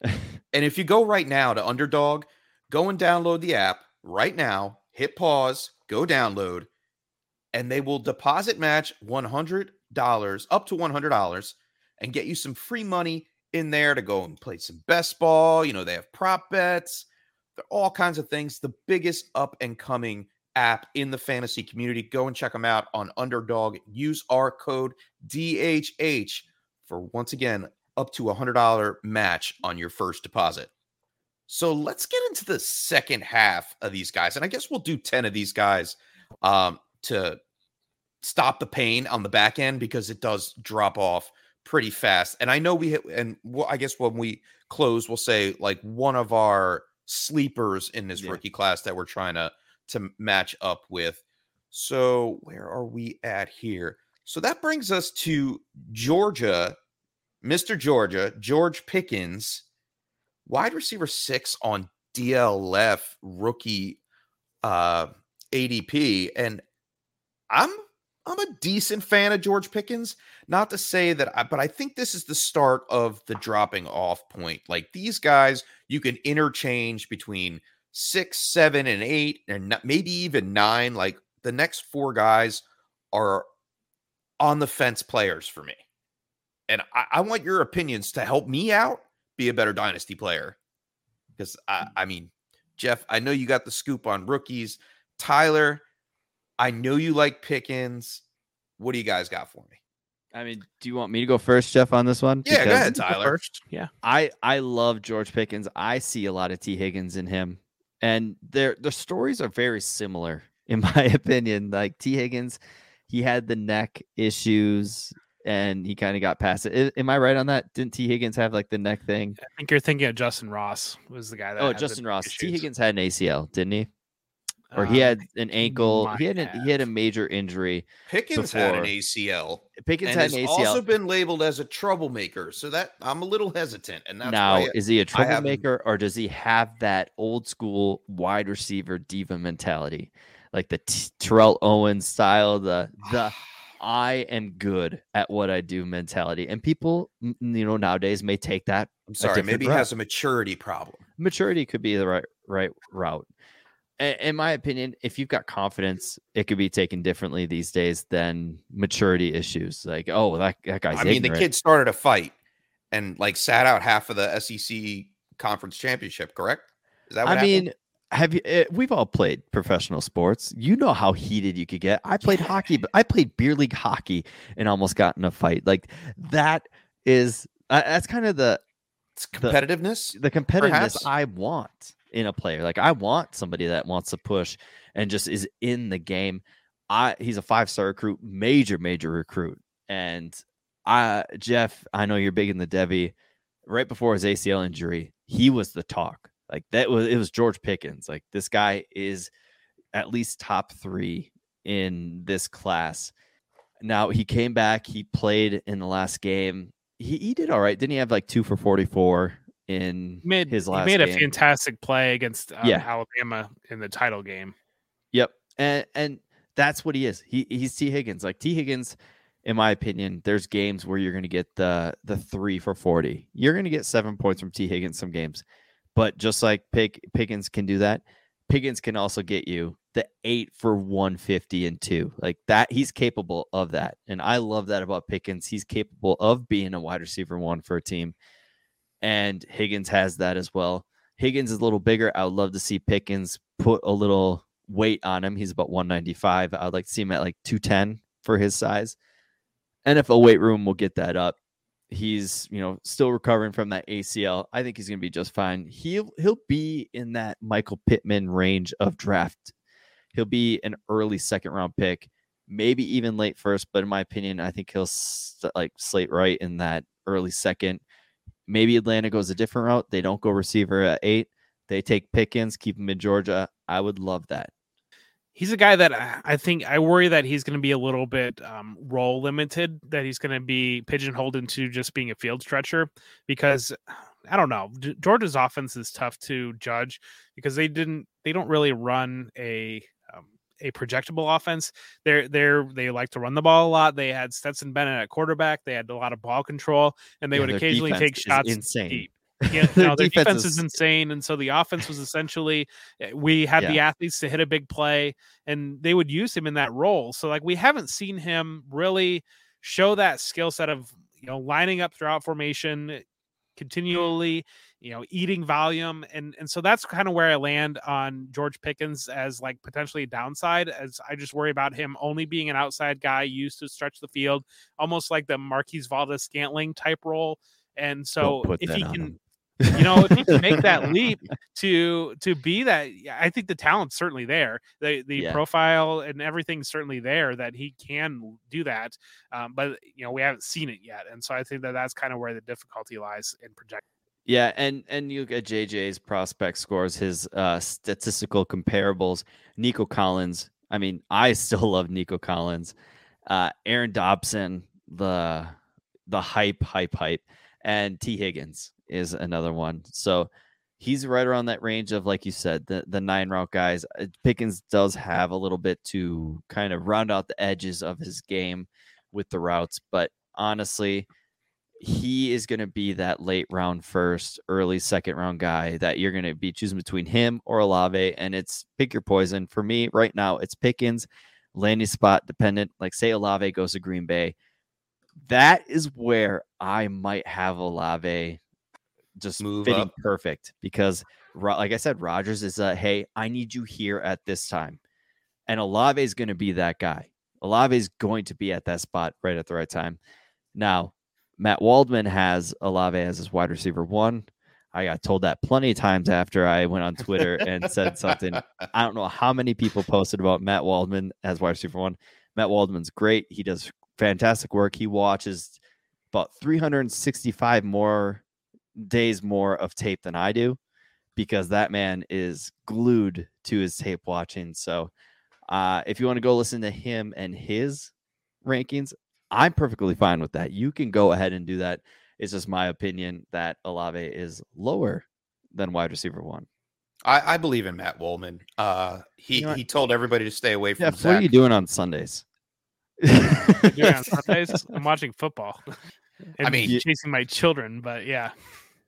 And if you go right now to underdog, go and download the app right now, hit pause, go download, and they will deposit match $100 up to $100 and get you some free money in there to go and play some best ball. You know, they have prop bets, They're all kinds of things. The biggest up and coming app in the fantasy community. Go and check them out on Underdog. Use our code DHH for once again up to a hundred dollar match on your first deposit. So let's get into the second half of these guys, and I guess we'll do ten of these guys um, to stop the pain on the back end because it does drop off pretty fast. And I know we hit, and well, I guess when we close, we'll say like one of our sleepers in this Yeah. rookie class that we're trying to to match up with. So where are we at here? So that brings us to Georgia, Mr. Georgia, George Pickens, wide receiver six on DLF rookie uh ADP. And I'm I'm a decent fan of George Pickens. Not to say that, I, but I think this is the start of the dropping off point. Like these guys, you can interchange between six, seven, and eight, and maybe even nine. Like the next four guys are on the fence players for me. And I, I want your opinions to help me out be a better dynasty player. Because I, I mean, Jeff, I know you got the scoop on rookies. Tyler, I know you like Pickens. What do you guys got for me? I mean, do you want me to go first, Jeff, on this one? Yeah, go ahead, Tyler. First, yeah. I I love George Pickens. I see a lot of Tee Higgins in him, and their their stories are very similar in my opinion. Like Tee Higgins, he had the neck issues, and he kind of got past it. Am I right on that? Didn't Tee Higgins have like the neck thing? I think you're thinking of Justyn Ross was the guy that. Oh, had the Justyn Ross. Tee Higgins had an ACL, didn't he? Or he Uh, had an ankle. He had a, he had a major injury. Pickens had an ACL Pickens and had has an ACL. also been labeled as a troublemaker. So that I'm a little hesitant. And that's now, why is he a troublemaker or does he have that old school wide receiver diva mentality, like the T- Terrell Owens style, the the I am good at what I do mentality, and people, you know, nowadays may take that I'm sorry, maybe route. has a maturity problem. maturity could be the right right route. In my opinion, if you've got confidence, it could be taken differently these days than maturity issues. Like, oh, that, that guy's. I mean, ignorant. the kid started a fight and like sat out half of the SEC conference championship, correct? Is that what I happened? mean, have you? Uh, we've all played professional sports. You know how heated you could get. I played hockey, but I played beer league hockey and almost got in a fight. Like that is uh, that's kind of the it's competitiveness. the competitiveness Perhaps. I want in a player. Like I want somebody that wants to push and just is in the game. I he's a five star recruit, major major recruit, and I Jeff, I know you're big in the Devy. Right before his ACL injury, he was the talk. Like that was it was George Pickens. Like this guy is at least top three in this class. Now he came back, he played in the last game. He, he did all right. Didn't he have like two for 44 in made, his last he made game? a fantastic play against um, Yeah. Alabama in the title game. Yep. And and that's what he is. He he's Tee Higgins. Like Tee Higgins, in my opinion, there's games where you're gonna get the the three for 40. You're gonna get seven points from Tee Higgins some games. But just like Pick Pickens can do that, Pickens can also get you the eight for 150 and two. Like that, he's capable of that. And I love that about Pickens. He's capable of being a wide receiver one for a team. And Higgins has that as well. Higgins is a little bigger. I would love to see Pickens put a little weight on him. He's about 195. I'd like to see him at like 210 for his size. NFL weight room will get that up. He's, you know, still recovering from that ACL. I think he's going to be just fine. He'll he'll be in that Michael Pittman range of draft. He'll be an early second round pick, maybe even late first, but in my opinion, I think he'll st- like slate right in that early second. Maybe Atlanta goes a different route. They don't go receiver at 8. They take Pickens, keep him in Georgia. I would love that. He's a guy that I think I worry that he's going to be a little bit um, role limited, that he's going to be pigeonholed into just being a field stretcher because I don't know. Georgia's offense is tough to judge because they didn't, they don't really run a a projectable offense. They're they're they like to run the ball a lot. They had Stetson Bennett at quarterback. They had a lot of ball control, and they Yeah, would occasionally take shots insane. deep. Yeah, Their no, their defense defense, is- is insane, and so the offense was essentially eh, we had the athletes to hit a big play, and they would use him in that role. So like we haven't seen him really show that skill set of you know lining up throughout formation, continually you know eating volume, and and so that's kind of where I land on George Pickens as like potentially a downside. As I just worry about him only being an outside guy used to stretch the field, almost like the Marquez Valdes-Scantling type role. And so if he can him. You know, if he can make that leap to to be that, I think the talent's certainly there. The the Yeah. profile and everything's certainly there that he can do that. Um, but you know, we haven't seen it yet, and so I think that that's kind of where the difficulty lies in projecting. Yeah, and and you at JJ's prospect scores, his uh statistical comparables. Nico Collins. I mean, I still love Nico Collins. Uh Aaron Dobson, the the hype, hype, hype, and Tee Higgins is another one. So he's right around that range of, like you said, the the nine route guys. Uh, Pickens does have a little bit to kind of round out the edges of his game with the routes, but honestly, he is going to be that late round first, early second round guy that you're going to be choosing between him or Olave. And it's pick your poison. For me, right now, it's Pickens, landing spot dependent. Like, say Olave goes to Green Bay. That is where I might have Olave just Move fitting up. perfect because, like I said, Rodgers is a hey, I need you here at this time. And Olave is going to be that guy. Olave is going to be at that spot right at the right time. Now, Matt Waldman has Olave as his wide receiver one. I got told that plenty of times after I went on Twitter and said something. I don't know how many people posted about Matt Waldman as wide receiver one. Matt Waldman's great. He does fantastic work. He watches about 365 more days more of tape than I do because that man is glued to his tape watching. So uh, if you want to go listen to him and his rankings, I'm perfectly fine with that. You can go ahead and do that. It's just my opinion that Olave is lower than wide receiver one. I, I believe in Matt Waldman. Uh, he You know he told everybody to stay away from Jeff, Zach. what are you doing on Sundays? Yeah, on Sundays, I'm watching football. and mean- chasing my children, but yeah,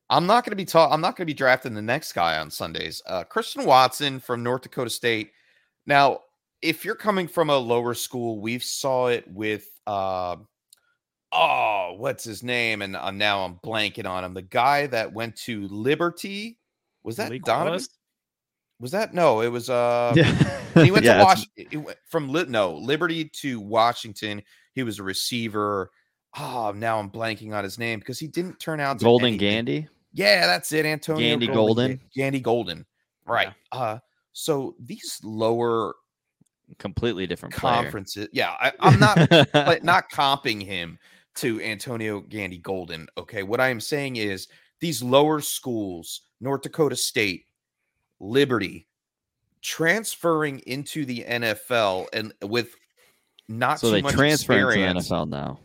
I'm not going to be taught. I'm not going to be drafting the next guy on Sundays. Uh, Christian Watson from North Dakota State. Now, if you're coming from a lower school, we saw it with uh, oh, what's his name? And uh, now I'm blanking on him. The guy that went to Liberty was that Malik Donovan? Willis? Was that no? It was uh. yeah, He went Yeah, to Washington Wash from no Liberty to Washington. He was a receiver. Oh, now I'm blanking on his name because he didn't turn out to Golden anything. Gandy. Yeah, that's it. Antonio Gandy Golden. Gandy Golden. Right. Uh so these lower completely different player. conferences. Yeah, I, I'm not but not comping him to Antonio Gandy Golden. Okay, what I am saying is these lower schools, North Dakota State, Liberty, transferring into the NFL and with not so too they much transfer into the. NFL now.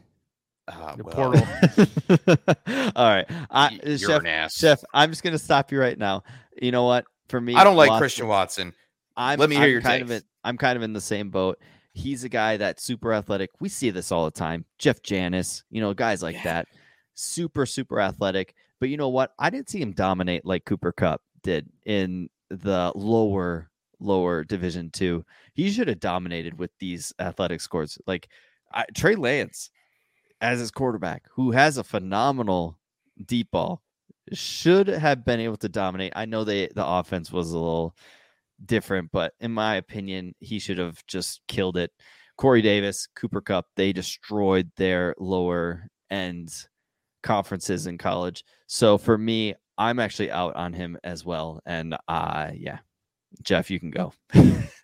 Ah, The well, portal. All right, I, you're Chef, an ass. Chef, I'm just gonna stop you right now. You know what? For me, I don't like Watson- Christian Watson. I'm, Let me hear I'm your kind of in, I'm kind of in the same boat. He's a guy that's super athletic. We see this all the time. Jeff Janis, you know, guys like Yeah. that, super super athletic. But you know what? I didn't see him dominate like Cooper Kupp did in the lower lower division two. He should have dominated with these athletic scores. Like I, Trey Lance as his quarterback, who has a phenomenal deep ball, should have been able to dominate. I know they the offense was a little different, but in my opinion, he should have just killed it. Corey Davis, Cooper Kupp, they destroyed their lower end conferences in college. So for me, I'm actually out on him as well. And uh yeah, Jeff, you can go.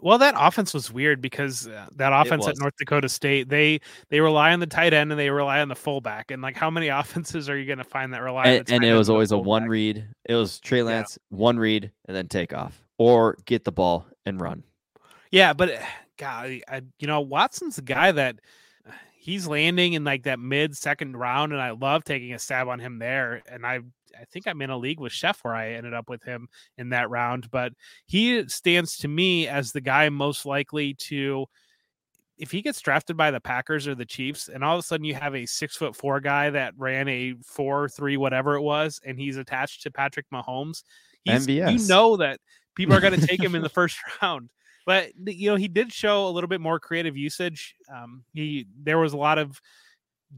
Well, that offense was weird because uh, that offense at. North Dakota State they they rely on the tight end and they rely on the fullback. And like, how many offenses are you going to find that rely on? and, and it was always a one read. It was Trey Lance, one read, and then take off, or get the ball and run. Yeah, but uh, God, I, you know, Watson's the guy that uh, he's landing in like that mid second round, and I love taking a stab on him there. And I, I think I'm in a league with Chef where I ended up with him in that round, but he stands to me as the guy most likely to. If he gets drafted by the Packers or the Chiefs, and all of a sudden you have a six foot four guy that ran a four three whatever it was, and he's attached to Patrick Mahomes, he's, you know that people are going to take him in the first round but you know he did show a little bit more creative usage um he there was a lot of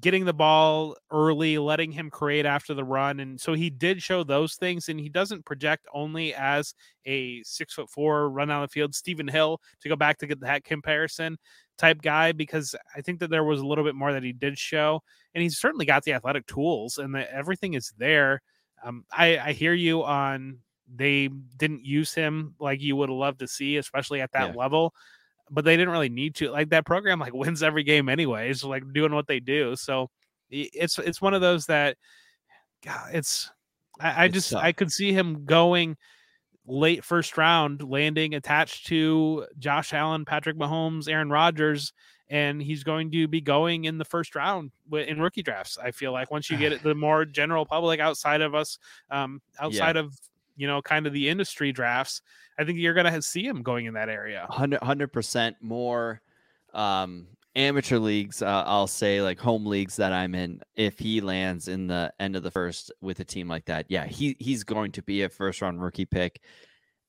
getting the ball early letting him create after the run and so he did show those things and he doesn't project only as a six foot four run on the field Stephen hill to go back to get that comparison type guy because i think that there was a little bit more that he did show and he's certainly got the athletic tools and that everything is there um, I, I hear you on they didn't use him like you would have loved to see, especially at that Yeah. level. But they didn't really need to. Like that program, like wins every game anyways, like doing what they do. So it's it's one of those that, God, it's I, I It's just tough. I could see him going late first round, landing attached to Josh Allen, Patrick Mahomes, Aaron Rodgers, and he's going to be going in the first round in rookie drafts. I feel like once you get it, the more general public outside of us, um, outside of you know, kind of the industry drafts, I think you're gonna see him going in that area. 100 percent more um amateur leagues uh, i'll say like home leagues that i'm in if he lands in the end of the first with a team like that yeah he he's going to be a first round rookie pick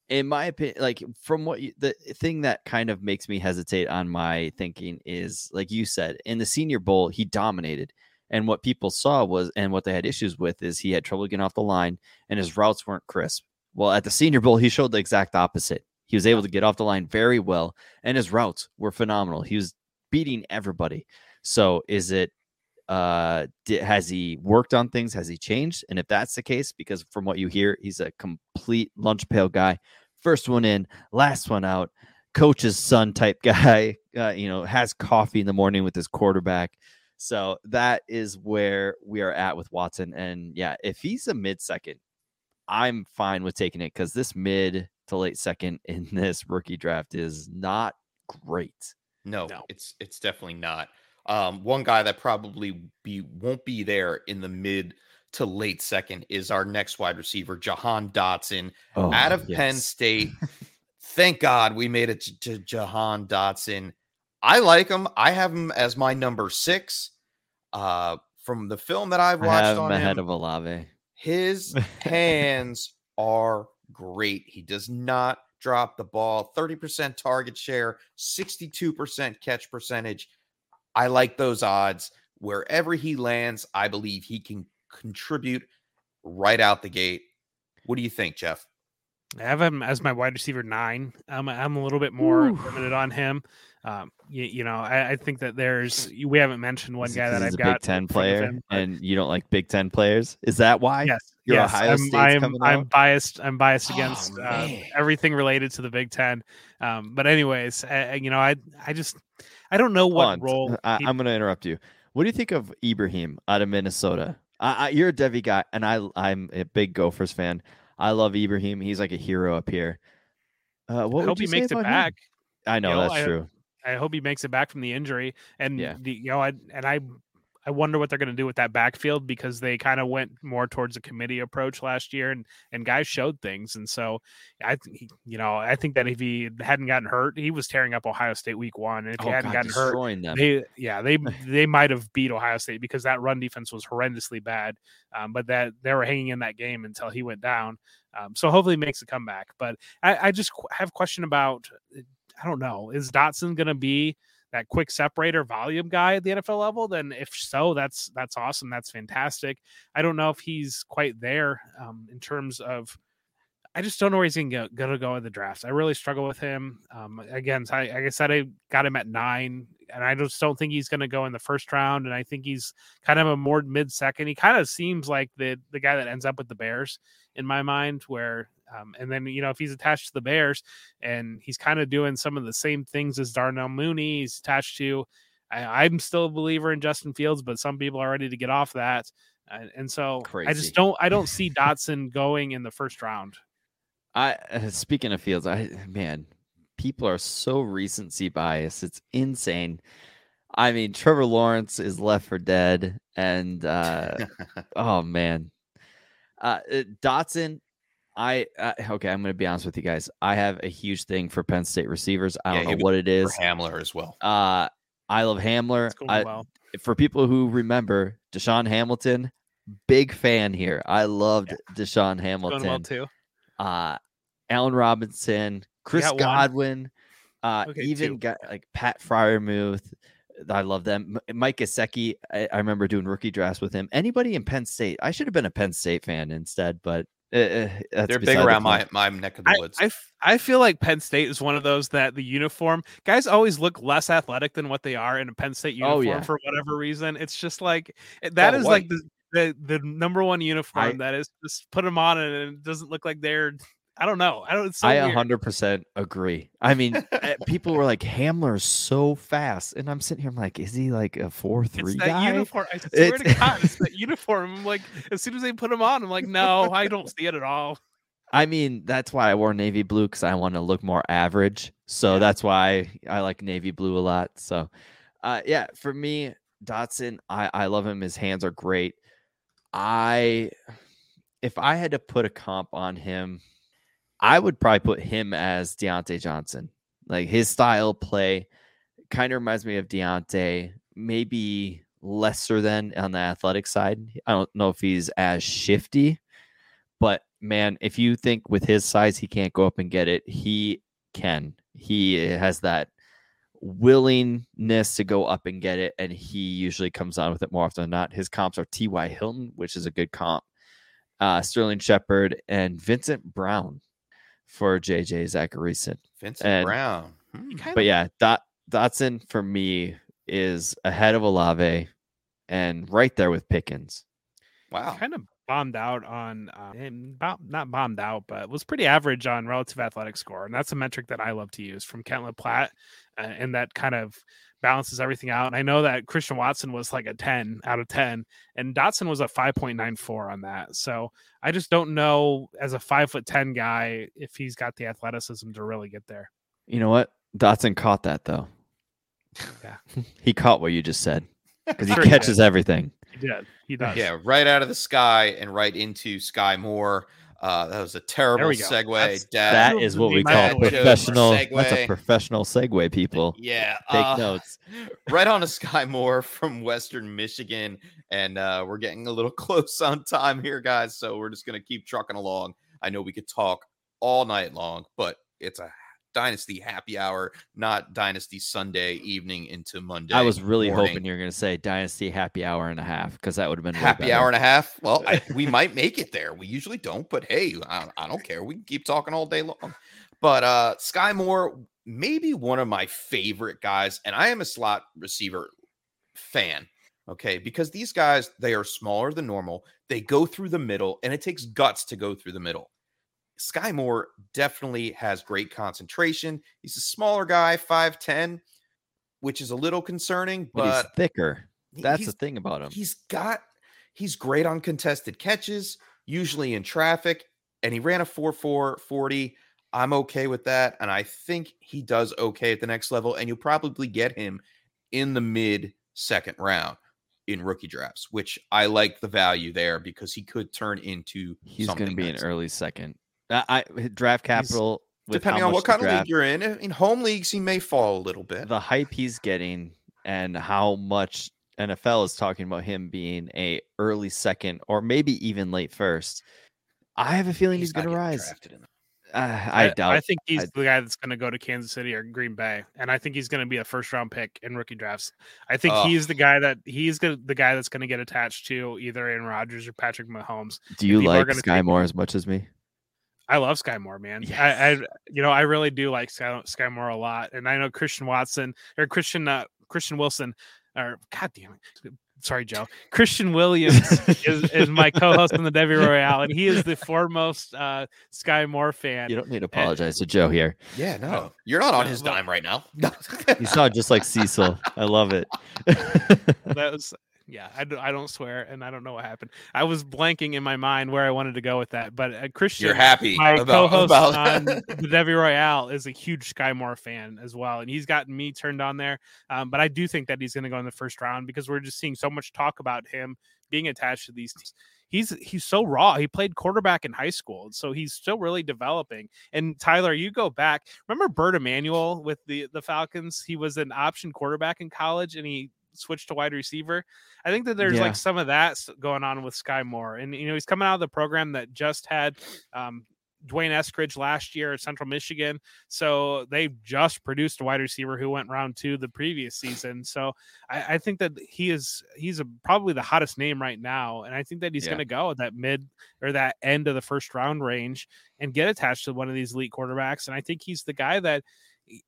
in my opinion like from what you, the thing that kind of makes me hesitate on my thinking is like you said in the senior bowl he dominated and what people saw was and what they had issues with is he had trouble getting off the line and his routes weren't crisp well at the senior bowl he showed the exact opposite he was able to get off the line very well and his routes were phenomenal. He was beating everybody. So is it uh has he worked on things? Has he changed? And if that's the case, because from what you hear, he's a complete lunch pail guy. First one in, last one out, coach's son type guy, uh, you know, has coffee in the morning with his quarterback. So that is where we are at with Watson. And yeah, if he's a mid second, I'm fine with taking it because this mid to late second in this rookie draft is not great. No, No. it's it's definitely not. Um, one guy that probably be won't be there in the mid to late second is our next wide receiver, Jahan Dotson, Oh, out of Penn. State. Thank God we made it to, to Jahan Dotson. I like him. I have him as my number six. Uh, from the film that I've I watched have him on ahead him, of Olave. his hands are great. He does not drop the ball. 30% target share, 62% catch percentage. I like those odds. Wherever he lands, I believe he can contribute right out the gate. What do you think, Jeff? I have him as my wide receiver nine. I'm I'm a little bit more Ooh. limited on him. Um, you, you know, I, I think that there's we haven't mentioned one guy that I've got Big Ten player, him, but and you don't like Big Ten players. Is that why? yes, Your yes, Ohio I'm, I'm, I'm biased. I'm biased Oh, against uh, everything related to the Big Ten. Um, but anyways, I, you know, I I just I don't know what on, role I, I'm going to interrupt you. What do you think of Ibrahim out of Minnesota? I, you're a Devy guy, and I I'm a big Gophers fan. I love Ibrahim. He's like a hero up here. Uh, what I would hope you he makes it about him? back. I know know, that's I- true. I hope he makes it back from the injury. And Yeah. the, you know, I and I I wonder what they're going to do with that backfield because they kind of went more towards a committee approach last year, and and guys showed things. And so I, you know, I think that if he hadn't gotten hurt, he was tearing up Ohio State week one. And if he Oh, hadn't God, gotten hurt, them. they yeah they they might have beat Ohio State because that run defense was horrendously bad. Um, but that they were hanging in that game until he went down. Um, so hopefully he makes a comeback. But I, I just qu- have a question about I don't know is Dotson going to be that quick separator volume guy at the NFL level? Then if so, that's that's awesome. That's fantastic. I don't know if he's quite there um, in terms of. I just don't know where he's gonna go, gonna in the drafts. I really struggle with him. Um, again, I, like I said, I got him at nine, and I just don't think he's gonna go in the first round. And I think he's kind of a more mid second. He kind of seems like the the guy that ends up with the Bears in my mind. Where um, and then you know if he's attached to the Bears and he's kind of doing some of the same things as Darnell Mooney, he's attached to. I, I'm still a believer in Justin Fields, but some people are ready to get off that. And, and so I just don't I don't see Dotson going in the first round. I uh, speaking of Fields, I man, people are so recency biased. It's insane. I mean, Trevor Lawrence is left for dead, and uh, oh man, uh, uh, Dotson. I uh, okay. I'm going to be honest with you guys. I have a huge thing for Penn State receivers. I Yeah, don't know what it is. For. Hamler as well. Uh, I love Hamler. I, well. for people who remember DaeSean Hamilton, big fan here. I loved Deshaun Going Hamilton well too. uh Allen Robinson, Chris. Godwin, uh Okay, even two. got like Pat Freiermuth. I love them. Mike Gesicki, I, I remember doing rookie drafts with him. Anybody in Penn State, I should have been a Penn State fan instead, but uh, They're big beside the around my, my neck of the I, woods. I f- I feel like Penn State is one of those that the uniform guys always look less athletic than what they are in a Penn State Oh, uniform yeah. for whatever reason. It's just like eh, that all is like the, the the number one uniform I- that is just put them on and it doesn't look like they're I don't know. I don't. So I 100% agree. I mean, uh, people were like, Hamler's so fast. And I'm sitting here, I'm like, is he like a 4 3 It's that guy? uniform. I swear to God, it's that uniform. I'm like, as soon as they put him on, I'm like, no, I don't see it at all. I mean, that's why I wore navy blue because I want to look more average. So Yeah. that's why I like navy blue a lot. So, uh, yeah, for me, Dotson, I, I love him. His hands are great. I, if I had to put a comp on him, I would probably put him as Diontae Johnson. Like his style play kind of reminds me of Diontae, maybe lesser than on the athletic side. I don't know if he's as shifty, but man, if you think with his size he can't go up and get it, he can. He has that willingness to go up and get it, and he usually comes on with it more often than not. His comps are T.Y. Hilton, which is a good comp, uh, Sterling Shepard, and Vincent Brown for J.J. Zachariason. Vincent and- Brown. Hmm. But yeah, Dot, Dotson for me is ahead of Olave and right there with Pickens. Wow. kind of bombed out on uh, and bo- not bombed out, but was pretty average on relative athletic score, and that's a metric that I love to use from Kent Platte, and that kind of balances everything out. And I know that Christian Watson was like a ten out of ten, and Dotson was a five point nine four on that. So I just don't know as a five foot ten guy if he's got the athleticism to really get there. You know what? Dotson caught that though. Yeah. he caught what you just said because he Sure he catches everything. He did. He does. Yeah, right out of the sky and right into Skyy Moore. Uh, that was a terrible we segue. That's- Dad. That That is what we call professional. That's a professional segue, people. Yeah. Take uh, notes. right on to Skyy Moore from Western Michigan. And uh, we're getting a little close on time here, guys. So we're just going to keep trucking along. I know we could talk all night long, but it's a Dynasty happy hour, not Dynasty Sunday evening into Monday. I was really morning. hoping you were going to say Dynasty happy hour and a half because that would have been happy hour and a half. Well, I, we might make it there. We usually don't, but hey, I, I don't care. We can keep talking all day long. But uh Skyy Moore, maybe one of my favorite guys, and I am a slot receiver fan. Okay, because these guys they are smaller than normal. They go through the middle, and it takes guts to go through the middle. Skyy Moore definitely has great concentration. He's a smaller guy, 5'10, which is a little concerning, But he's thicker. That's the thing about him. He's got he's great on contested catches, usually in traffic, and he ran a 4-4 40. I'm okay with that. And I think he does okay at the next level. And you'll probably get him in the mid second round in rookie drafts, which I like the value there because he could turn into He's going to something be an early second. I, I draft capital. with Depending on what the kind of league you're in. In home leagues, he may fall a little bit. the hype he's getting and how much NFL is talking about him being a early second or maybe even late first. I have a feeling he's, not going to rise. drafted in the- Uh, I, doubt. I think he's I- the guy that's going to go to Kansas City or Green Bay, and I think he's going to be a first round pick in rookie drafts. I think Ugh. he's the guy that he's gonna, the guy that's going to get attached to either Aaron Rodgers or Patrick Mahomes. Do you like gonna Skyy Moore as much as me? I love Skyy Moore, man. I, I, you know, I really do like Sky, Skyy Moore a lot, and I know Christian Watson or Christian uh, Christian Wilson, or God damn it, sorry, Joe. Christian Williams is, is my co-host on the Devy Royale, and he is the foremost uh, Skyy Moore fan. You don't need to apologize to Joe here. Yeah, no, you're not on his dime right now. You sound just like Cecil. I love it. that was yeah I, do, I don't swear and i don't know what happened i was blanking in my mind where i wanted to go with that but uh, christian You're happy my about, co-host about on the Devy Royale is a huge Skyy Moore fan as well, and he's gotten me turned on there. Um, but I do think that he's going to go in the first round because we're just seeing so much talk about him being attached to these teams. He's he's so raw. He played quarterback in high school, so he's still really developing. And Tyler, you go back. Remember Bert Emanuel with the the Falcons? He was an option quarterback in college, and he switched to wide receiver. I think that there's Yeah. like some of that going on with Skyy Moore, and you know he's coming out of the program that just had um, D'Wayne Eskridge last year at Central Michigan. So they just produced a wide receiver who went round two the previous season. So I, I think that he is he's a, probably the hottest name right now, and I think that he's Yeah. going to go at that mid or that end of the first round range and get attached to one of these elite quarterbacks. And I think he's the guy that.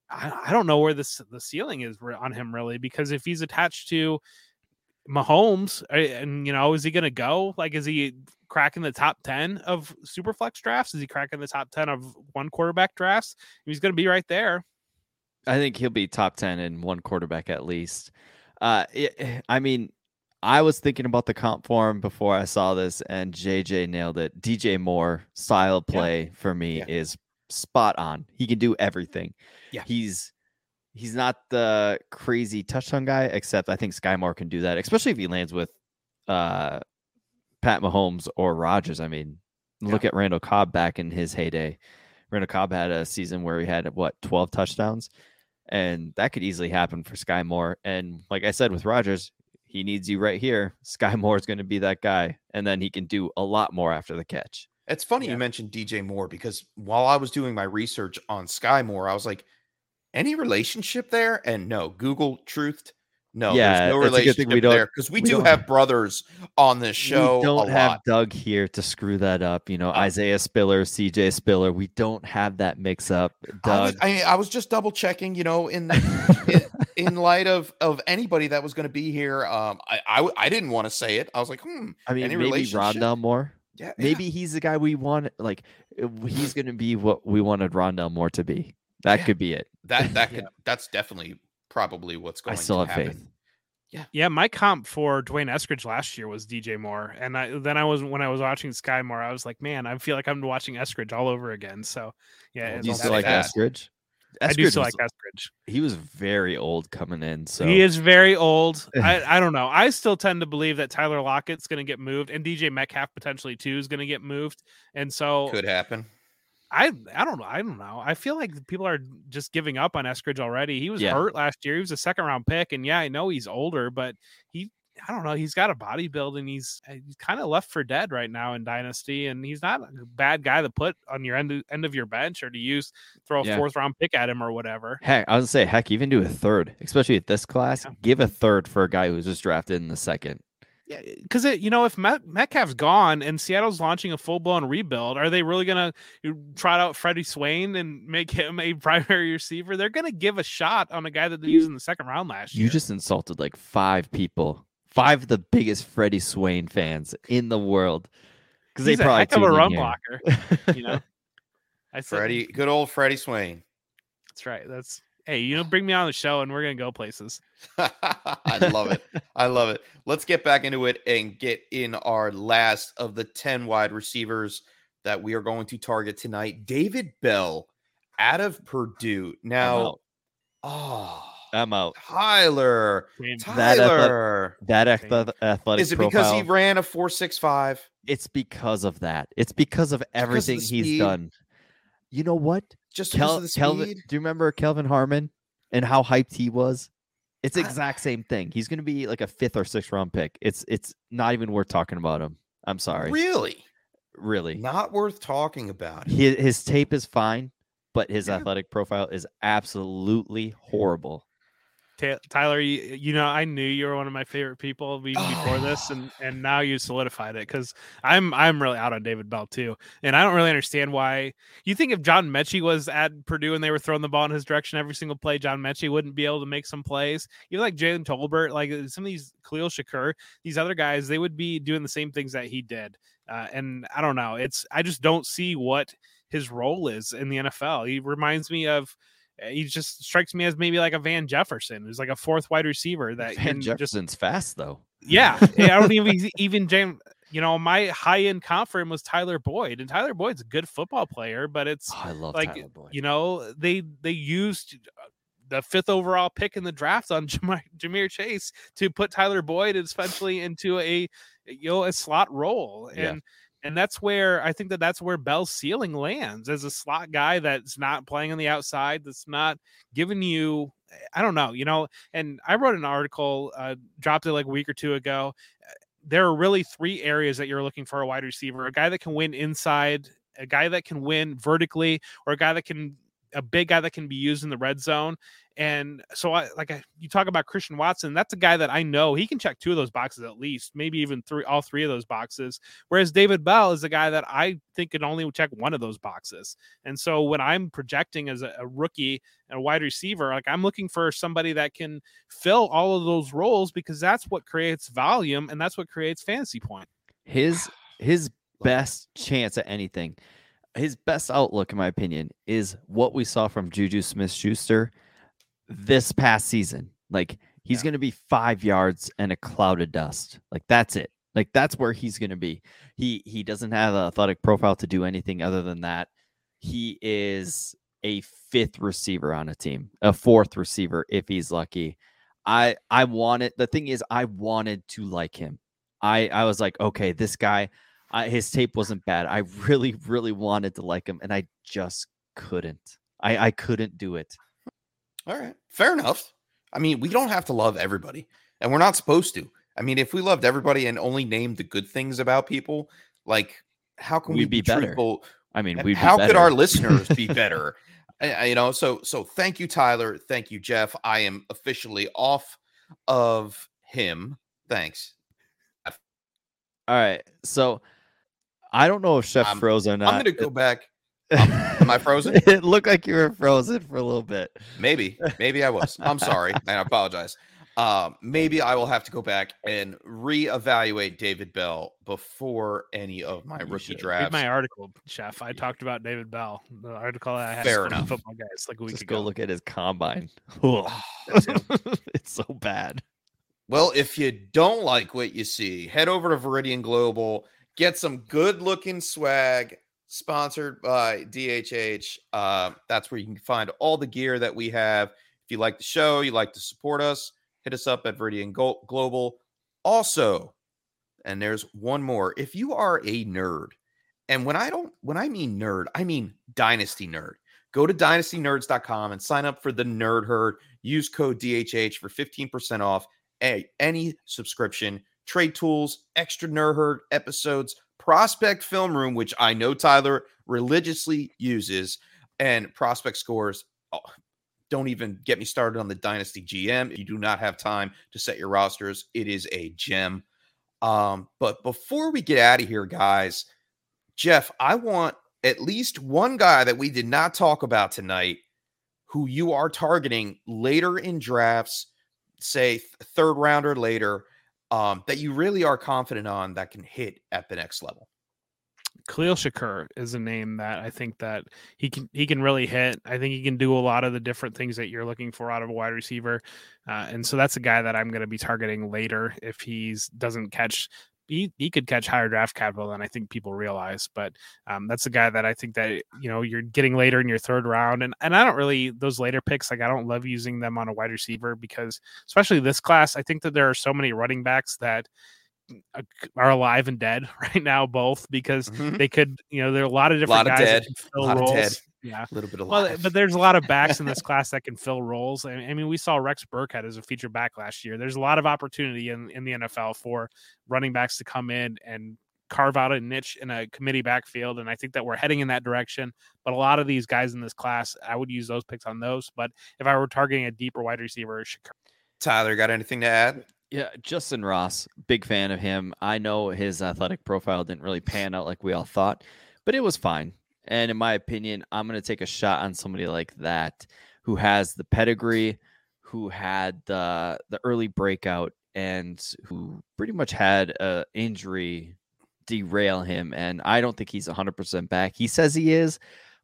I, I don't know where this the ceiling is on him really because if he's attached to Mahomes, and you know, is he going to go? Like, is he cracking the top 10 of super flex drafts? Is he cracking the top 10 of one quarterback drafts? He's going to be right there. I think he'll be top 10 in one quarterback at least. Uh, it, I mean, I was thinking about the comp form before I saw this, and JJ nailed it. DJ Moore style of Yeah. play for me Yeah. is spot on. He can do everything. Yeah. He's he's not the crazy touchdown guy, except I think Skyy Moore can do that, especially if he lands with uh Pat Mahomes or Rodgers. I mean, look at Randall Cobb back in his heyday. Randall Cobb had a season where he had what 12 touchdowns, and that could easily happen for Skyy Moore. And like I said with Rodgers, he needs you right here. Skyy Moore is going to be that guy, and then he can do a lot more after the catch. It's funny Yeah. you mentioned DJ Moore because while I was doing my research on Skyy Moore, I was like, any relationship there? And no, Google truthed. No, Yeah, there's no it's a good relationship we there because we, we do have brothers on this show. we don't a have lot. Doug here to screw that up. You know, Uh, Isaiah Spiller, CJ Spiller. We don't have that mix up. I was, Doug. I, I was just double checking, you know, in in, in light of of anybody that was going to be here. Um, I, I I didn't want to say it. I was like, hmm, I mean, any maybe? Rondale Moore. yeah, yeah. Maybe he's the guy we want. Like, he's going to be what we wanted Rondale Moore to be. That Yeah. could be it. that that Yeah. could that's definitely probably what's going. I still to have happen. faith. Yeah, Yeah. my comp for D'Wayne Eskridge last year was DJ Moore, and I, then I was when I was watching Skyy Moore, I was like, man, I feel like I'm watching Eskridge all over again. So yeah, oh, Well, you still like that. Eskridge? I do still was- like Eskridge. He was very old coming in. So He is very old. I, I don't know. I still tend to believe that Tyler Lockett's going to get moved, and DJ Metcalf potentially too is going to get moved. And so Could happen. I I don't know. I don't know. I feel like people are just giving up on Eskridge already. He was Yeah. hurt last year. He was a second round pick, and yeah, I know he's older, but he I don't know. He's got a body build and he's uh, he's kind of left for dead right now in Dynasty. And he's not a bad guy to put on your end of, end of your bench or to use throw a Yeah. fourth round pick at him or whatever. Heck, I was gonna say, heck, even do a third, especially at this class. Yeah. Give a third for a guy who was just drafted in the second. Yeah, because it, you know, if Met, Metcalf's gone and Seattle's launching a full blown rebuild, are they really gonna trot out Freddie Swain and make him a primary receiver? They're gonna give a shot on a guy that they used in the second round last year. You just insulted like five people, five of the biggest Freddie Swain fans in the world, because they He's a probably heck of a run blocker. You know, I said Freddie, good old Freddie Swain. That's right. That's hey, you know, bring me on the show and we're gonna go places. I love it. I love it. Let's get back into it and get in our last of the 10 wide receivers that we are going to target tonight. David Bell out of Purdue. I'm Now, out. oh, I'm out. Tyler. Same. That Tyler. That athletic, athletic Is it because he ran a 465? It's because of that. It's because of because of everything he's done. You know what? Just Kel- of the speed? Kelvin, do you remember Kelvin Harmon and how hyped he was? It's I- exact same thing. He's going to be like a fifth or sixth round pick. It's it's not even worth talking about him. I'm sorry, Really? really. Not worth talking about. His, his tape is fine, but his Yeah. athletic profile is absolutely horrible. Ta- Tyler, you, you know, I knew you were one of my favorite people even before this, and and now you solidified it because I'm I'm really out on David Bell too, and I don't really understand why. You think if John Metchie was at Purdue and they were throwing the ball in his direction every single play, John Metchie wouldn't be able to make some plays. You like Jalen Tolbert, like uh, some of these Khalil Shakir, these other guys, they would be doing the same things that he did. Uh, and I don't know. It's I just don't see what his role is in the NFL. He reminds me of he just strikes me as maybe like a Van Jefferson, who's like a fourth wide receiver that Van can just Jefferson's fast though. yeah. I don't even even James. You know, my high end comp for him was Tyler Boyd, and Tyler Boyd's a good football player, but it's Oh, I love like Tyler Boyd. you know they they used uh, the fifth overall pick in the draft on Ja'Marr, Jameer Chase to put Tyler Boyd especially into a you know a slot role and and that's where I think that that's where Bell's ceiling lands as a slot guy that's not playing on the outside that's not giving you I don't know you know and I wrote an article uh, dropped it like a week or two ago. There are really three areas that you're looking for a wide receiver a guy that can win inside a guy that can win vertically or a guy that can a big guy that can be used in the red zone and so I like I, you talk about Christian Watson that's a guy that I know he can check two of those boxes at least maybe even three all three of those boxes whereas David Bell is a guy that I think can only check one of those boxes and so when I'm projecting as a, a rookie and a wide receiver like I'm looking for somebody that can fill all of those roles because that's what creates volume and that's what creates fantasy point. His his best chance at anything, his best outlook, in my opinion, is what we saw from Juju Smith Schuster this past season. Like he's Yeah. going to be five yards and a cloud of dust. Like that's it. Like that's where he's going to be. He he doesn't have an athletic profile to do anything other than that. He is a fifth receiver on a team, a fourth receiver if he's lucky. I I wanted the thing is I wanted to like him. I I was like, okay, this guy, I, his tape wasn't bad. I really really wanted to like him, and I just couldn't. I I couldn't do it. All right. Fair enough. I mean, we don't have to love everybody, and we're not supposed to. I mean, if we loved everybody and only named the good things about people, like how can we We'd be be, better. truthful? I mean, we how could our listeners be better? I- I- uh, you know, so so thank you, Tyler. Thank you, Jeff. I am officially off of him. Thanks. All right, so I don't know if Chef I'm- froze or not. I'm gonna go back. Um, am I frozen? it looked like you were frozen for a little bit. Maybe, maybe I was. I'm sorry, and I apologize. Um, maybe I will have to go back and reevaluate David Bell before any of my You rookie should. Read Read drafts. my article, Chef. I talked about David Bell. The article that I had Fair from enough. football guys like a week Just ago. go look at his combine. Ah, Ugh. That's him. it's so bad. Well, if you don't like what you see, head over to Viridian Global, get some good looking swag sponsored by DHH. Uh, that's where you can find all the gear that we have. If you like the show, you like to support us, hit us up at Viridian Go- Global. Also, and there's one more. If you are a nerd, and when I don't, when I mean nerd, I mean dynasty nerd. Go to dynastynerds.com and sign up for the Nerd Herd. Use code DHH for 15% off a, any subscription. Trade tools, extra nerd episodes, prospect film room, which I know Tyler religiously uses, and prospect scores. Oh, don't even get me started on the Dynasty GM. If you do not have time to set your rosters, it is a gem. Um, but before we get out of here, guys, Jeff, I want at least one guy that we did not talk about tonight who you are targeting later in drafts, say third round or later, um, that you really are confident on that can hit at the next level. Khalil Shakir is a name that I think that he can he can really hit. I think he can do a lot of the different things that you're looking for out of a wide receiver, uh, and so that's a guy that I'm going to be targeting later if he's doesn't catch. He, he could catch higher draft capital than I think people realize, but um, that's a guy that I think that you know you're getting later in your third round, and and I don't really those later picks like I don't love using them on a wide receiver because especially this class I think that there are so many running backs that are alive and dead right now, both because Mhm. they could, you know, there are a lot of different Lot of guys dead, that can fill lot of roles. dead. Yeah. A little bit of Well, but there's a lot of backs in this class that can fill roles. I mean, we saw Rex Burkhead as a feature back last year. There's a lot of opportunity in, in the NFL for running backs to come in and carve out a niche in a committee backfield. And I think that we're heading in that direction. But a lot of these guys in this class, I would use those picks on those. But if I were targeting a deeper wide receiver, Shakir Tyler, got anything to add? Yeah, Justyn Ross, big fan of him. I know his athletic profile didn't really pan out like we all thought, but it was fine. And in my opinion, I'm going to take a shot on somebody like that who has the pedigree, who had the the early breakout, and who pretty much had a injury derail him. And I don't think he's 100% back. He says he is,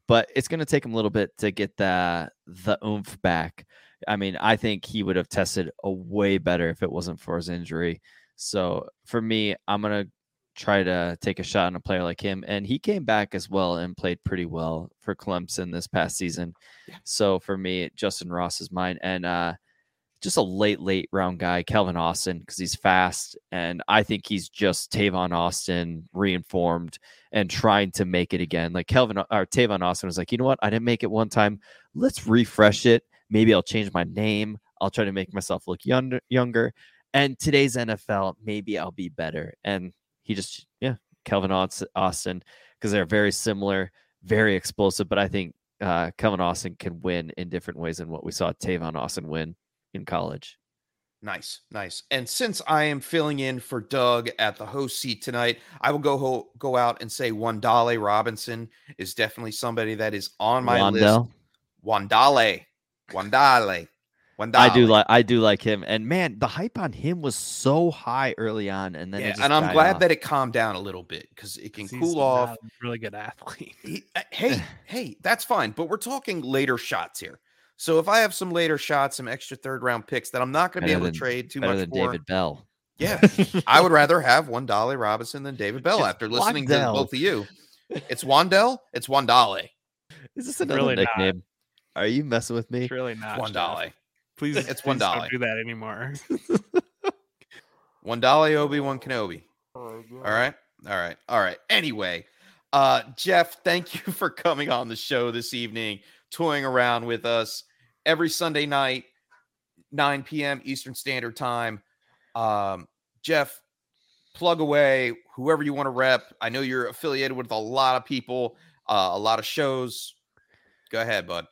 but it's going to take him a little bit to get the the oomph back. I mean, I think he would have tested a way better if it wasn't for his injury. So for me, I'm gonna try to take a shot on a player like him, and he came back as well and played pretty well for Clemson this past season. Yeah. So for me, Justyn Ross is mine, and uh, just a late, late round guy, Calvin Austin, because he's fast, and I think he's just Tavon Austin reinformed and trying to make it again. Like Calvin or Tavon Austin was like, you know what? I didn't make it one time. Let's refresh it. Maybe I'll change my name. I'll try to make myself look younger. Younger. And today's NFL, maybe I'll be better. And he just, yeah, Calvin Aus- Austin, because they're very similar, very explosive. But I think uh, Calvin Austin can win in different ways than what we saw Tavon Austin win in college. Nice, nice. And since I am filling in for Doug at the host seat tonight, I will go ho- go out and say Wandale Robinson is definitely somebody that is on my list. Wandell. Wandale, Wandale, Wandale. I do like I do like him. And man, the hype on him was so high early on, and then it Yeah, just and I'm glad off. that it calmed down a little bit because it can he's cool not off. a really good athlete. He- uh, hey, hey, that's fine. But we're talking later shots here. So if I have some later shots, some extra third round picks that I'm not going to be Better able to trade too much than for, David Bell. yeah, I would rather have one Dolly Robinson than David Bell Just after listening to both of you. It's Wandell, it's Wandale. Is this another really not. Nickname? Are you messing with me? It's really not. One Wandale. Please, It's one Wandale. Don't do that anymore. Wandale Obi Wan Kenobi. All right. All right. All right. Anyway, uh, Jeff, thank you for coming on the show this evening, toying around with us every Sunday night, 9 p.m. Eastern Standard Time. Um, Jeff, plug away whoever you want to rep. I know you're affiliated with a lot of people, uh, a lot of shows. Go ahead, bud.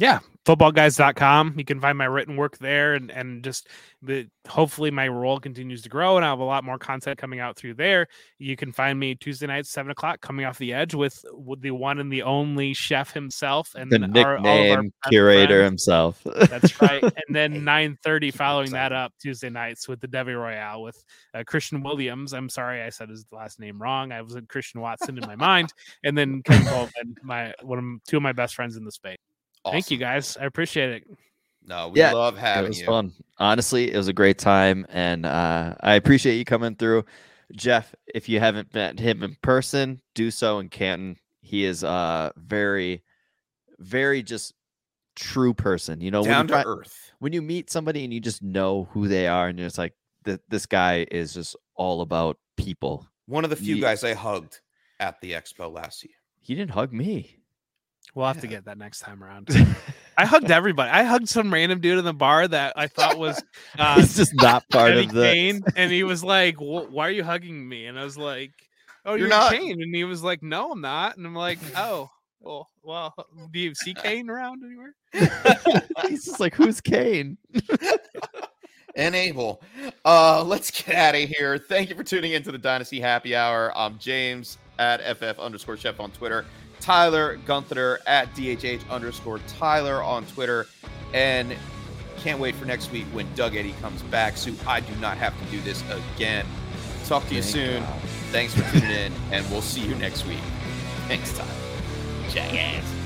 Yeah footballguys.com you can find my written work there and and just the hopefully my role continues to grow and i have a lot more content coming out through there you can find me tuesday night seven o'clock coming off the edge with, with the one and the only chef himself and The our- our nickname curator friends. himself. That's right. And then Hey, 9:30 following that up Tuesday nights with the Devy Royale with uh, Christian Williams. I'm sorry I said his last name wrong. I was Christian Watson in my mind, and then Ken Coleman, my one of two of my best friends in the space. Thank you guys. I appreciate it. No, we Yeah, love it having was you. fun. Honestly, it was a great time, and uh, I appreciate you coming through, Jeff. If you haven't met him in person, do so in Canton. He is a very, very just true person. You know, when Down you, to fi- earth. when you meet somebody and you just know who they are, and you're just like, "Th- this guy is just all about people. One of the few Ye- guys I hugged at the expo last year. He didn't hug me. We'll have to get that next time around. I hugged everybody. I hugged some random dude in the bar that I thought was uh, He's just not part Eddie of the. Kane, and he was like, "Why are you hugging me?" And I was like, "Oh, You're you're, not- Kane," and he was like, "No, I'm not." And I'm like, "Oh, well, well, do you see Kane around anywhere?" He's just like, who's Kane? and Abel. Uh, let's get out of here. Thank you for tuning into the Dynasty Happy Hour. I'm James at FF underscore chef on Twitter. Tyler Gunther at DHH underscore Tyler on Twitter. And can't wait for next week when Doug Eddy comes back. So I do not have to do this again. Talk to you Thank soon. God. Thanks for tuning in, and we'll see you next week. Thanks, Tyler. Jackass.